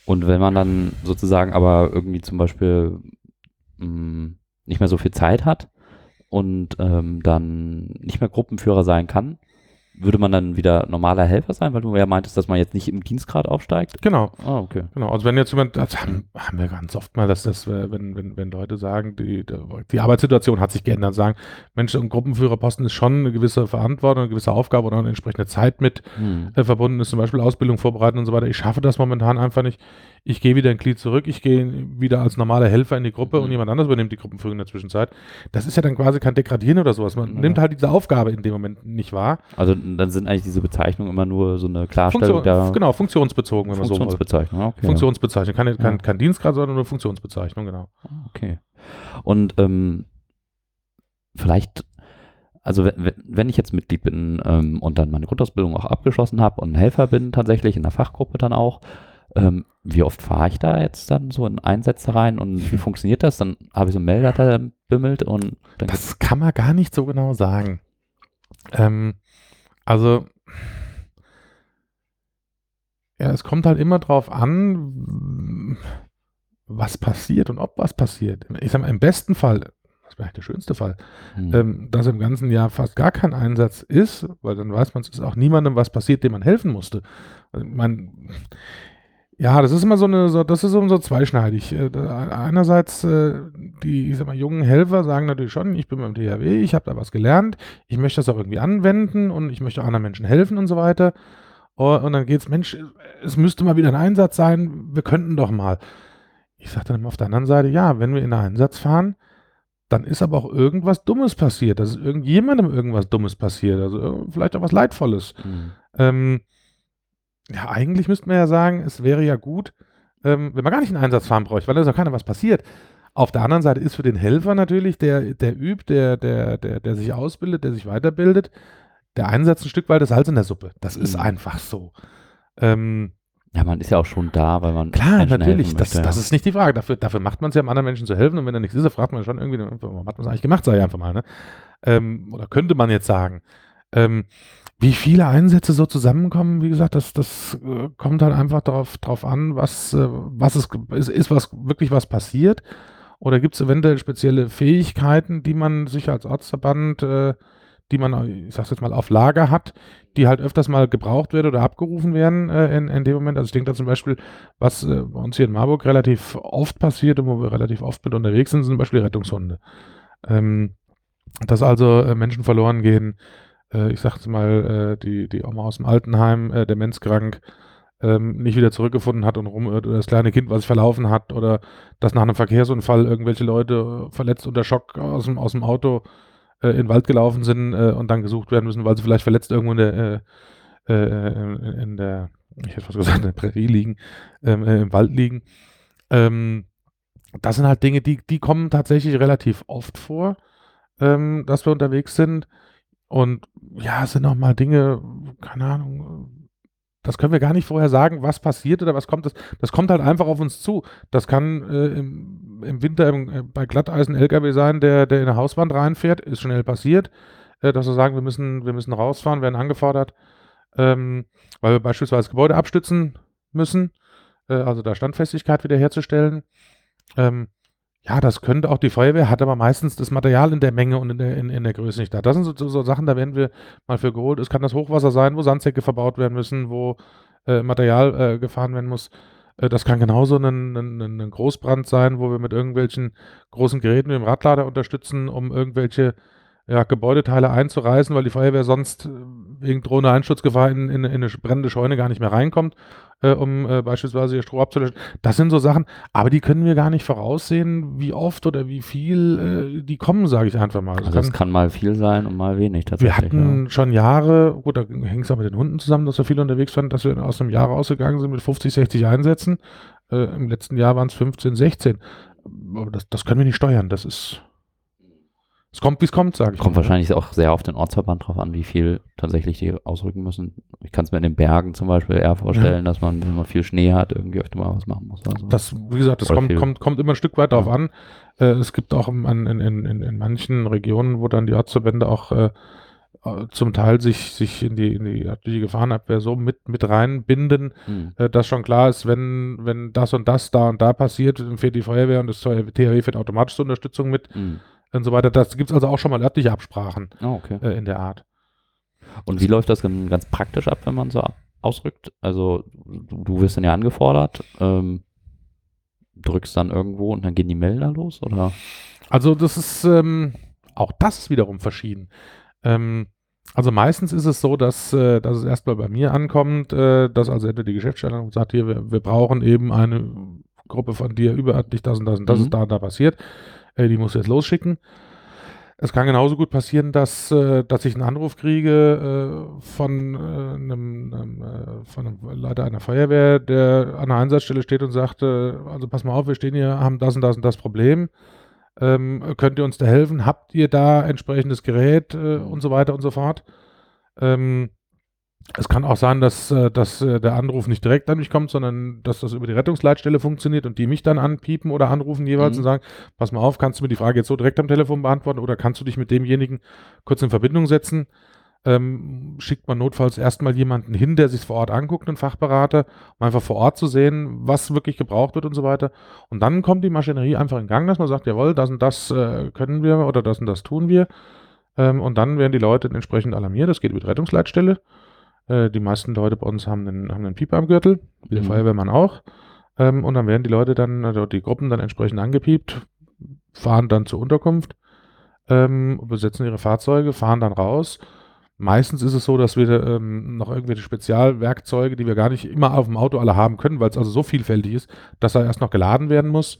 Und wenn man dann sozusagen aber irgendwie zum Beispiel mh, mm, nicht mehr so viel Zeit hat und ähm, dann nicht mehr Gruppenführer sein kann, würde man dann wieder normaler Helfer sein, weil du ja meintest, dass man jetzt nicht im Dienstgrad aufsteigt? Genau. Ah, okay. Genau. Also wenn jetzt jemand, das haben, haben wir ganz oft mal, dass das, äh, wenn, wenn, wenn Leute sagen, die, die Arbeitssituation hat sich geändert, sagen, Mensch, ein Gruppenführerposten ist schon eine gewisse Verantwortung, eine gewisse Aufgabe oder eine entsprechende Zeit mit hm. äh, verbunden ist, zum Beispiel Ausbildung vorbereiten und so weiter. Ich schaffe das momentan einfach nicht ich gehe wieder ein Glied zurück, ich gehe wieder als normaler Helfer in die Gruppe mhm. und jemand anderes übernimmt die Gruppenführung in der Zwischenzeit. Das ist ja dann quasi kein Degradieren oder sowas. Man ja. nimmt halt diese Aufgabe in dem Moment nicht wahr. Also dann sind eigentlich diese Bezeichnungen immer nur so eine Klarstellung Funktion, Genau, funktionsbezogen, wenn man so Funktionsbezeichnung, okay. Funktionsbezeichnung, kein, kein, kein Dienstgrad, sondern eine Funktionsbezeichnung, genau. Okay. Und ähm, vielleicht also wenn ich jetzt Mitglied bin ähm, und dann meine Grundausbildung auch abgeschlossen habe und ein Helfer bin tatsächlich in der Fachgruppe dann auch, ähm, wie oft fahre ich da jetzt dann so in Einsätze rein und wie funktioniert das? Dann habe ich so einen Melder, der bimmelt und Das kann man gar nicht so genau sagen. Ähm, also ja, es kommt halt immer drauf an, was passiert und ob was passiert. Ich sag mal, im besten Fall, das wäre der schönste Fall, Hm. ähm, dass im ganzen Jahr fast gar kein Einsatz ist, weil dann weiß man, es ist auch niemandem was passiert, dem man helfen musste. Also, man, ja, das ist immer so eine, so, das ist so, so zweischneidig. Äh, Einerseits, äh, die, ich sag mal, jungen Helfer sagen natürlich schon, ich bin beim THW, ich habe da was gelernt, ich möchte das auch irgendwie anwenden und ich möchte auch anderen Menschen helfen und so weiter. Oh, Und dann geht's, Mensch, es müsste mal wieder ein Einsatz sein, wir könnten doch mal. Ich sage dann immer auf der anderen Seite, ja, wenn wir in einen Einsatz fahren, dann ist aber auch irgendwas Dummes passiert. dass irgendjemandem irgendwas Dummes passiert. Also äh, vielleicht auch was Leidvolles. Hm. Ähm, ja, eigentlich müsste man ja sagen, es wäre ja gut, ähm, wenn man gar nicht einen Einsatz fahren bräuchte, weil da ist auch keiner was passiert. Auf der anderen Seite ist für den Helfer natürlich, der, der übt, der, der, der, der sich ausbildet, der sich weiterbildet, der Einsatz ein Stück weit das Salz in der Suppe. Das ist Mhm. einfach so. Ähm, Ja, man ist ja auch schon da, weil man. Klar, Menschen natürlich. Das, möchte, das ja. ist nicht die Frage. Dafür, dafür macht man es ja, um anderen Menschen zu helfen. Und wenn da nichts ist, fragt man schon irgendwie, warum hat man es eigentlich gemacht, sage ich einfach mal. Ne? Ähm, oder könnte man jetzt sagen. Ähm, wie viele Einsätze so zusammenkommen, wie gesagt, das, das äh, kommt halt einfach darauf drauf an, was, äh, was es ist, ist was wirklich was passiert. Oder gibt es eventuell spezielle Fähigkeiten, die man sich als Ortsverband, äh, die man, ich sag's jetzt mal, auf Lager hat, die halt öfters mal gebraucht werden oder abgerufen werden äh, in, in dem Moment. Also ich denke da zum Beispiel, was äh, bei uns hier in Marburg relativ oft passiert und wo wir relativ oft mit unterwegs sind, sind zum Beispiel Rettungshunde. Ähm, dass also äh, Menschen verloren gehen, äh, ich sag's mal, äh, die, die Oma aus dem Altenheim, äh, demenzkrank, ähm, nicht wieder zurückgefunden hat und rumirrt oder das kleine Kind, was sich verlaufen hat oder dass nach einem Verkehrsunfall irgendwelche Leute äh, verletzt unter Schock aus dem, aus dem Auto äh, in den Wald gelaufen sind äh, und dann gesucht werden müssen, weil sie vielleicht verletzt irgendwo in der, äh, äh, in der ich hätte fast gesagt, in der Prärie liegen, ähm, äh, im Wald liegen. Ähm, das sind halt Dinge, die, die kommen tatsächlich relativ oft vor, ähm, dass wir unterwegs sind. Und ja, es sind auch mal Dinge, keine Ahnung, das können wir gar nicht vorher sagen, was passiert oder was kommt. Das, das kommt halt einfach auf uns zu. Das kann äh, im, im Winter im, äh, bei Glatteisen LKW sein, der, der in eine Hauswand reinfährt, ist schnell passiert, äh, dass wir sagen, wir müssen, wir müssen rausfahren, werden angefordert, ähm, weil wir beispielsweise Gebäude abstützen müssen, äh, also da Standfestigkeit wiederherzustellen. Ähm, ja, das könnte auch die Feuerwehr, hat aber meistens das Material in der Menge und in der, in, in der Größe nicht da. Das sind so, so, so Sachen, da werden wir mal für geholt. Es kann das Hochwasser sein, wo Sandsäcke verbaut werden müssen, wo äh, Material äh, gefahren werden muss. Äh, das kann genauso ein, ein, ein Großbrand sein, wo wir mit irgendwelchen großen Geräten wie dem Radlader unterstützen, um irgendwelche ja, Gebäudeteile einzureißen, weil die Feuerwehr sonst äh, wegen drohender Einschutzgefahr in, in, in eine brennende Scheune gar nicht mehr reinkommt, äh, um äh, beispielsweise ihr Stroh abzulöschen. Das sind so Sachen, aber die können wir gar nicht voraussehen, wie oft oder wie viel äh, die kommen, sage ich einfach mal. Das Also es kann mal viel sein und mal wenig wir tatsächlich. hatten schon Jahre, gut, da hängt es auch mit den Hunden zusammen, dass wir viel unterwegs waren, dass wir aus einem Jahr rausgegangen sind mit 50, 60 Einsätzen. Äh, Im letzten Jahr waren es 15, 16. Aber das, das können wir nicht steuern. Das ist. Es kommt, wie es kommt, sage ich. Kommt mal. wahrscheinlich auch sehr auf den Ortsverband drauf an, wie viel tatsächlich die ausrücken müssen. Ich kann es mir in den Bergen zum Beispiel eher vorstellen, dass man, wenn man viel Schnee hat, irgendwie öfter mal was machen muss. Also. Das, wie gesagt, das kommt, kommt, kommt immer ein Stück weit darauf an. Äh, es gibt auch in, in, in, in, manchen Regionen, wo dann die Ortsverbände auch äh, zum Teil sich, sich in die, in die örtliche Gefahrenabwehr so mit, mit reinbinden, Hm. äh, dass schon klar ist, wenn, wenn das und das da und da passiert, dann fährt die Feuerwehr und das THW fährt automatisch zur Unterstützung mit Hm. Und so weiter. Das gibt es also auch schon mal örtliche Absprachen Oh, okay. äh, in der Art. Und wie läuft das dann ganz praktisch ab, wenn man so ausrückt? Also du, du wirst dann ja angefordert, ähm, drückst dann irgendwo und dann gehen die Melder los, oder? Also das ist, ähm, auch das ist wiederum verschieden. Ähm, also meistens ist es so, dass, äh, dass es erstmal bei mir ankommt, äh, dass also entweder die Geschäftsstellung sagt, hier, wir, wir brauchen eben eine Gruppe von dir überörtlich, das und das und das Mhm. ist da und da passiert. Äh, die musst du jetzt losschicken. Es kann genauso gut passieren, dass, äh, dass ich einen Anruf kriege äh, von, äh, einem, von einem Leiter einer Feuerwehr, der an der Einsatzstelle steht und sagt, also pass mal auf, wir stehen hier, haben das und das und das Problem. Ähm, könnt ihr uns da helfen? Habt ihr da entsprechendes Gerät äh, und so weiter und so fort? Ähm, es kann auch sein, dass, äh, dass äh, der Anruf nicht direkt an mich kommt, sondern dass das über die Rettungsleitstelle funktioniert und die mich dann anpiepen oder anrufen jeweils Mhm. und sagen, pass mal auf, kannst du mir die Frage jetzt so direkt am Telefon beantworten oder kannst du dich mit demjenigen kurz in Verbindung setzen? ähm, schickt man notfalls erstmal jemanden hin, der sich vor Ort anguckt, einen Fachberater, um einfach vor Ort zu sehen, was wirklich gebraucht wird und so weiter. Und dann kommt die Maschinerie einfach in Gang, dass man sagt, jawohl, das und das äh, können wir oder das und das tun wir. Ähm, und dann werden die Leute entsprechend alarmiert. Das geht über die Rettungsleitstelle. Äh, die meisten Leute bei uns haben einen, haben einen Pieper am Gürtel, wie der Mhm. Feuerwehrmann auch. Ähm, und dann werden die Leute dann, also die Gruppen dann entsprechend angepiept, fahren dann zur Unterkunft, ähm, besetzen ihre Fahrzeuge, fahren dann raus. Meistens ist es so, dass wir ähm, noch irgendwelche Spezialwerkzeuge, die wir gar nicht immer auf dem Auto alle haben können, weil es also so vielfältig ist, dass er erst noch geladen werden muss,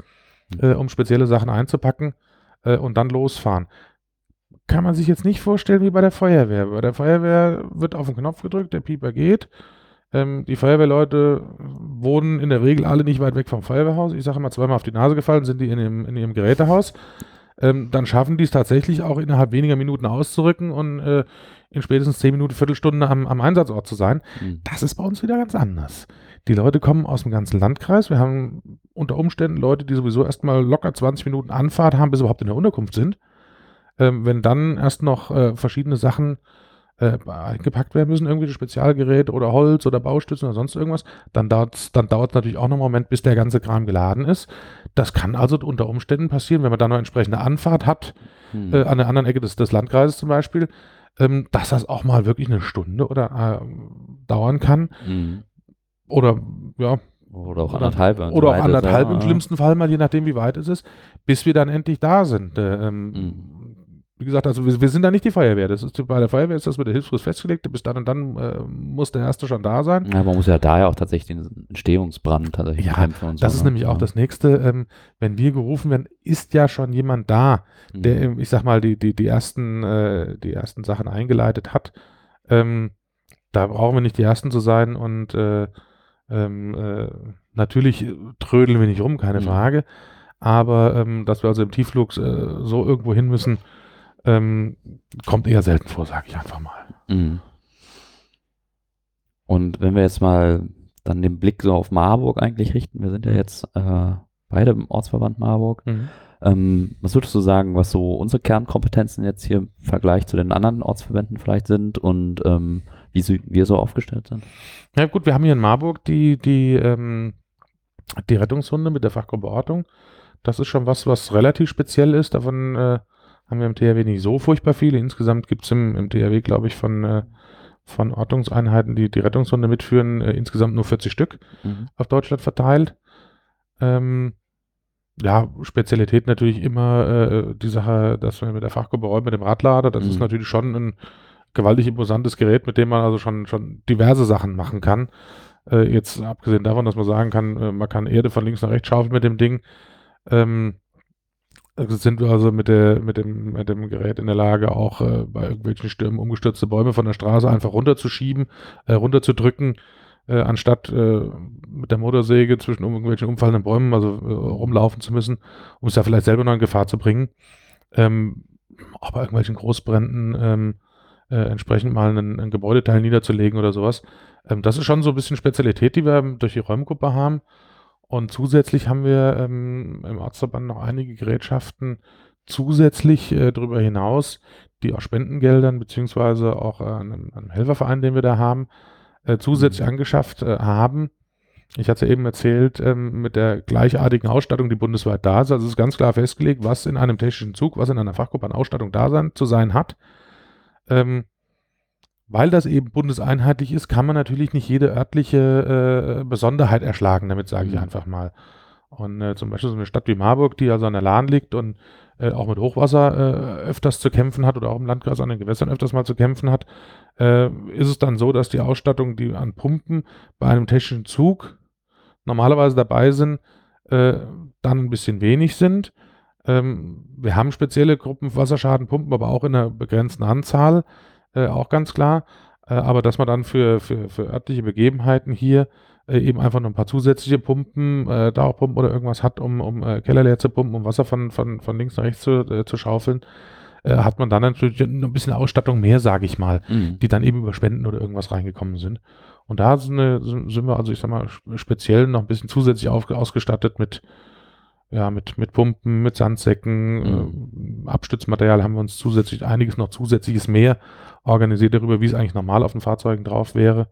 äh, um spezielle Sachen einzupacken äh, und dann losfahren. Kann man sich jetzt nicht vorstellen wie bei der Feuerwehr. Bei der Feuerwehr wird auf den Knopf gedrückt, der Pieper geht. Ähm, die Feuerwehrleute wohnen in der Regel alle nicht weit weg vom Feuerwehrhaus. Ich sage immer, zweimal auf die Nase gefallen sind die in ihrem, in ihrem Gerätehaus. Ähm, dann schaffen die es tatsächlich auch innerhalb weniger Minuten auszurücken und äh, in spätestens 10 Minuten, Viertelstunde am, am Einsatzort zu sein. Mhm. Das ist bei uns wieder ganz anders. Die Leute kommen aus dem ganzen Landkreis. Wir haben unter Umständen Leute, die sowieso erstmal locker 20 Minuten Anfahrt haben, bis sie überhaupt in der Unterkunft sind. Ähm, wenn dann erst noch äh, verschiedene Sachen äh, eingepackt werden müssen, irgendwie Spezialgerät oder Holz oder Baustützen oder sonst irgendwas, dann dauert es dann dauert's natürlich auch noch einen Moment, bis der ganze Kram geladen ist. Das kann also unter Umständen passieren, wenn man dann noch entsprechende Anfahrt hat, Mhm. äh, an der anderen Ecke des, des Landkreises zum Beispiel, ähm, dass das auch mal wirklich eine Stunde oder äh, dauern kann. Mhm. Oder ja, Oder auch Oder- anderthalb. oder du auch anderthalb ist, im ja. schlimmsten Fall mal, je nachdem, wie weit es ist, bis wir dann endlich da sind. Äh, ähm, Mhm. Wie gesagt, also wir, wir sind da nicht die Feuerwehr. Das ist, bei der Feuerwehr ist das mit der Hilfsfrist festgelegt. Bis dann und dann äh, muss der Erste schon da sein. Ja, man muss ja da ja auch tatsächlich den Entstehungsbrand tatsächlich Ja, bekämpfen und so. Das ist ne? nämlich auch Ja. das Nächste. Ähm, wenn wir gerufen werden, ist ja schon jemand da, Mhm. der, ähm, ich sag mal, die, die, die, ersten, äh, die ersten Sachen eingeleitet hat. Ähm, da brauchen wir nicht die Ersten zu sein und äh, ähm, äh, natürlich trödeln wir nicht rum, keine Mhm. Frage. Aber ähm, dass wir also im Tiefflug äh, so irgendwo hin müssen, ähm, kommt eher selten vor, sage ich einfach mal. Mhm. Und wenn wir jetzt mal dann den Blick so auf Marburg eigentlich richten, wir sind ja jetzt äh, beide im Ortsverband Marburg. Ähm, was würdest du sagen, was so unsere Kernkompetenzen jetzt hier im Vergleich zu den anderen Ortsverbänden vielleicht sind und ähm, wie sie, wir so aufgestellt sind? Ja gut, wir haben hier in Marburg die, die, ähm, die Rettungshunde mit der Fachgruppe Ortung. Das ist schon was, was relativ speziell ist. Davon äh, haben wir im THW nicht so furchtbar viele. Insgesamt gibt es im, im THW, glaube ich, von, äh, von Ortungseinheiten, die die Rettungshunde mitführen, äh, insgesamt nur 40 Stück Mhm. auf Deutschland verteilt. Ähm, ja, Spezialität natürlich immer äh, die Sache, dass wir mit der Fachgruppe Räumen, mit dem Radlader, das ist Mhm. natürlich schon ein gewaltig imposantes Gerät, mit dem man also schon, schon diverse Sachen machen kann. Äh, jetzt abgesehen davon, dass man sagen kann, äh, man kann Erde von links nach rechts schaufeln mit dem Ding, ähm, sind wir also mit, der, mit, dem, mit dem Gerät in der Lage, auch äh, bei irgendwelchen Stürmen umgestürzte Bäume von der Straße einfach runterzuschieben, äh, runterzudrücken, äh, anstatt äh, mit der Motorsäge zwischen irgendwelchen umfallenden Bäumen also äh, rumlaufen zu müssen, um es ja vielleicht selber noch in Gefahr zu bringen. Ähm, auch bei irgendwelchen Großbränden ähm, äh, entsprechend mal ein, ein Gebäudeteil niederzulegen oder sowas. Ähm, das ist schon so ein bisschen Spezialität, die wir durch die Räumgruppe haben. Und zusätzlich haben wir ähm, im Ortsverband noch einige Gerätschaften zusätzlich äh, darüber hinaus, die aus Spendengeldern beziehungsweise auch äh, einem, einem Helferverein, den wir da haben, äh, zusätzlich Mhm. angeschafft äh, haben. Ich hatte eben erzählt, ähm, mit der gleichartigen Ausstattung, die bundesweit da ist. Also es ist ganz klar festgelegt, was in einem technischen Zug, was in einer Fachgruppe an Ausstattung da sein, zu sein hat. Ähm, weil das eben bundeseinheitlich ist, kann man natürlich nicht jede örtliche äh, Besonderheit erschlagen, damit sage ich Mhm. einfach mal. Und äh, zum Beispiel so eine Stadt wie Marburg, die also an der Lahn liegt und äh, auch mit Hochwasser äh, öfters zu kämpfen hat oder auch im Landkreis an den Gewässern öfters mal zu kämpfen hat, äh, ist es dann so, dass die Ausstattung, die an Pumpen bei einem technischen Zug normalerweise dabei sind, äh, dann ein bisschen wenig sind. Ähm, wir haben spezielle Gruppen Wasserschadenpumpen, aber auch in einer begrenzten Anzahl, äh, auch ganz klar. Äh, aber dass man dann für, für, für örtliche Begebenheiten hier äh, eben einfach noch ein paar zusätzliche Pumpen, äh, Dauerpumpen oder irgendwas hat, um, um äh, Keller leer zu pumpen, um Wasser von, von, von links nach rechts zu, äh, zu schaufeln, hat man dann natürlich noch ein bisschen Ausstattung mehr, sage ich mal Mhm. die dann eben über Spenden oder irgendwas reingekommen sind. Und da sind sind wir also, ich sag mal, speziell noch ein bisschen zusätzlich auf, ausgestattet mit ja, mit, mit Pumpen, mit Sandsäcken, Mhm. äh, Abstützmaterial haben wir uns zusätzlich, einiges noch zusätzliches mehr organisiert darüber, wie es eigentlich normal auf den Fahrzeugen drauf wäre,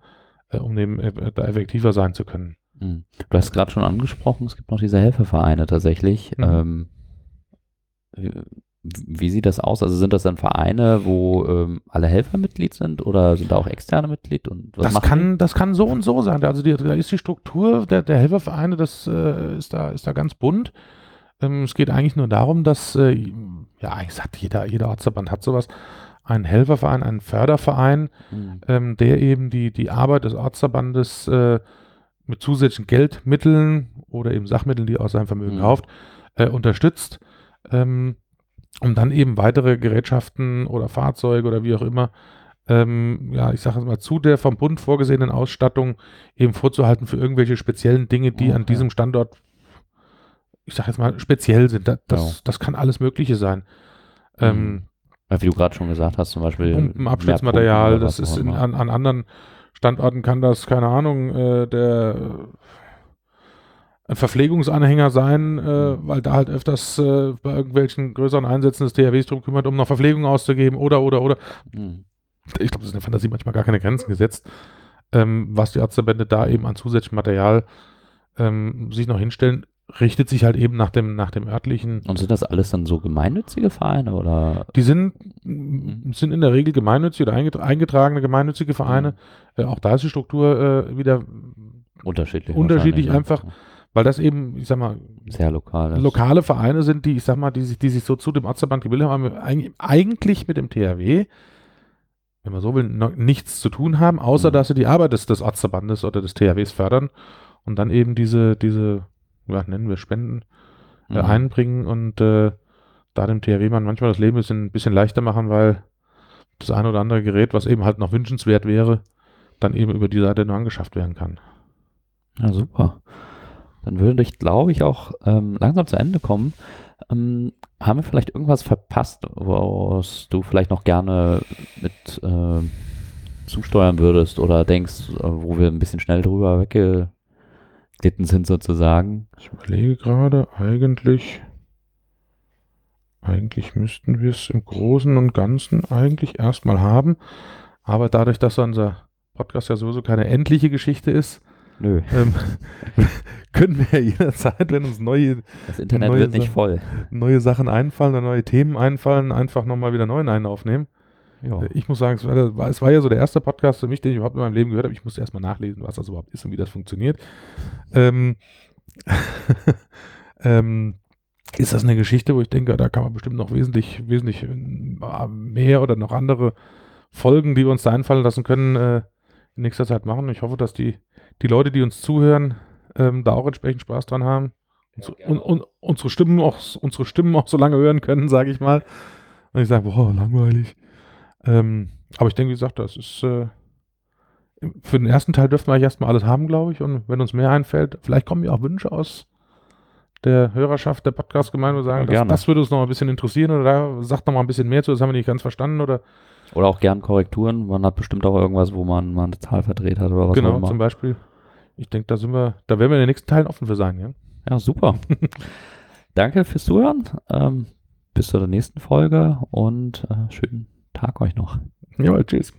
äh, um eben äh, da effektiver sein zu können. Hm. Du hast gerade schon angesprochen, es gibt noch diese Helfervereine tatsächlich. Mhm. Ähm, wie- sieht das aus? Also sind das dann Vereine, wo ähm, alle Helfer Mitglied sind oder sind da auch externe Mitglied? Und was Das kann, das kann so und so sein. Also die, da ist die Struktur der, der Helfervereine, das äh, ist, da, ist da ganz bunt. Ähm, es geht eigentlich nur darum, dass, äh, ja, eigentlich sagt jeder, jeder Ortsverband hat sowas, einen Helferverein, einen Förderverein, die? Hm. ähm, der eben die, die Arbeit des Ortsverbandes äh, mit zusätzlichen Geldmitteln oder eben Sachmitteln, die er aus seinem Vermögen Mhm. kauft, äh, unterstützt, ähm, um dann eben weitere Gerätschaften oder Fahrzeuge oder wie auch immer, ähm, ja, ich sage mal, zu der vom Bund vorgesehenen Ausstattung eben vorzuhalten für irgendwelche speziellen Dinge, die an Okay. diesem Standort, ich sage jetzt mal, speziell sind. Das, das, Ja. das kann alles Mögliche sein. Ähm, Weil Wie du gerade schon gesagt hast, zum Beispiel. Pumpen, mehr Abschnittsmaterial, Pumpen oder das ist in, an, an anderen Standorten kann das, keine Ahnung, äh, der ein Verpflegungsanhänger sein, äh, Mhm. weil da halt öfters äh, bei irgendwelchen größeren Einsätzen des THWs drum kümmert, um noch Verpflegung auszugeben oder, oder, oder. Hm. Ich glaube, das ist in der Fantasie manchmal gar keine Grenzen gesetzt, ähm, was die Ärztebände da eben an zusätzlichem Material ähm, sich noch hinstellen, richtet sich halt eben nach dem, nach dem örtlichen Und sind das alles dann so gemeinnützige Vereine oder? Die sind, Mhm. sind in der Regel gemeinnützig oder eingetra- eingetragene gemeinnützige Vereine. Mhm. Äh, auch da ist die Struktur äh, wieder, Unterschiedlich. Unterschiedlich einfach. ne? Weil das eben, ich sag mal, Sehr lokal. lokale Vereine sind, die, ich sag mal, die sich, die sich so zu dem Ortsverband gebildet haben, eig- eigentlich mit dem THW, wenn man so will, noch nichts zu tun haben, außer Mhm. dass sie die Arbeit des, des Ortsverbandes oder des THWs fördern und dann eben diese, diese, ja, nennen wir Spenden, äh, Mhm. einbringen und äh, da dem THW-Mann manchmal das Leben ein bisschen, ein bisschen leichter machen, weil das eine oder andere Gerät, was eben halt noch wünschenswert wäre, dann eben über die Seite nur angeschafft werden kann. Ja, super. Dann würde ich, glaube ich, auch ähm, langsam zu Ende kommen. Ähm, haben wir vielleicht irgendwas verpasst, was du vielleicht noch gerne mit ähm, zusteuern würdest oder denkst, äh, wo wir ein bisschen schnell drüber weggeglitten sind sozusagen? Ich überlege gerade, eigentlich, eigentlich müssten wir es im Großen und Ganzen eigentlich erstmal haben, aber dadurch, dass unser Podcast ja sowieso keine endliche Geschichte ist, Nö, ähm, können wir jederzeit, wenn uns neue das Internet Neue wird nicht Sachen. voll. neue Sachen einfallen oder neue Themen einfallen, einfach nochmal wieder neuen einen aufnehmen. Ja. Ich muss sagen, es war, war- es war ja so der erste Podcast für mich, den ich überhaupt in meinem Leben gehört habe. Ich musste erstmal nachlesen, was das überhaupt ist und wie das funktioniert. Ähm, ähm, ist das eine Geschichte, wo ich denke, da kann man bestimmt noch wesentlich, wesentlich äh, mehr oder noch andere Folgen, die wir uns da einfallen lassen können, äh, in nächster Zeit machen. Ich hoffe, dass die, die Leute, die uns zuhören, ähm, da auch entsprechend Spaß dran haben. Und, so- und, und unsere Stimmen auch, unsere Stimmen auch so lange hören können, sage ich mal. Und ich sage, boah, langweilig. Ähm, aber ich denke, wie gesagt, das ist äh, für den ersten Teil dürfen wir eigentlich erstmal alles haben, glaube ich. Und wenn uns mehr einfällt, vielleicht kommen ja auch Wünsche aus der Hörerschaft der Podcast-Gemeinde und sagen, Ja, das, das würde uns noch mal ein bisschen interessieren oder da sagt noch mal ein bisschen mehr zu, das haben wir nicht ganz verstanden oder Oder auch gern Korrekturen. Man hat bestimmt auch irgendwas, wo man mal eine Zahl verdreht hat oder was auch genau, immer. zum Beispiel. Ich denke, da sind wir, da werden wir in den nächsten Teilen offen für sein, ja. Ja, super. Danke fürs Zuhören. Ähm, bis zur nächsten Folge und äh, schönen Tag euch noch. Jawohl, tschüss.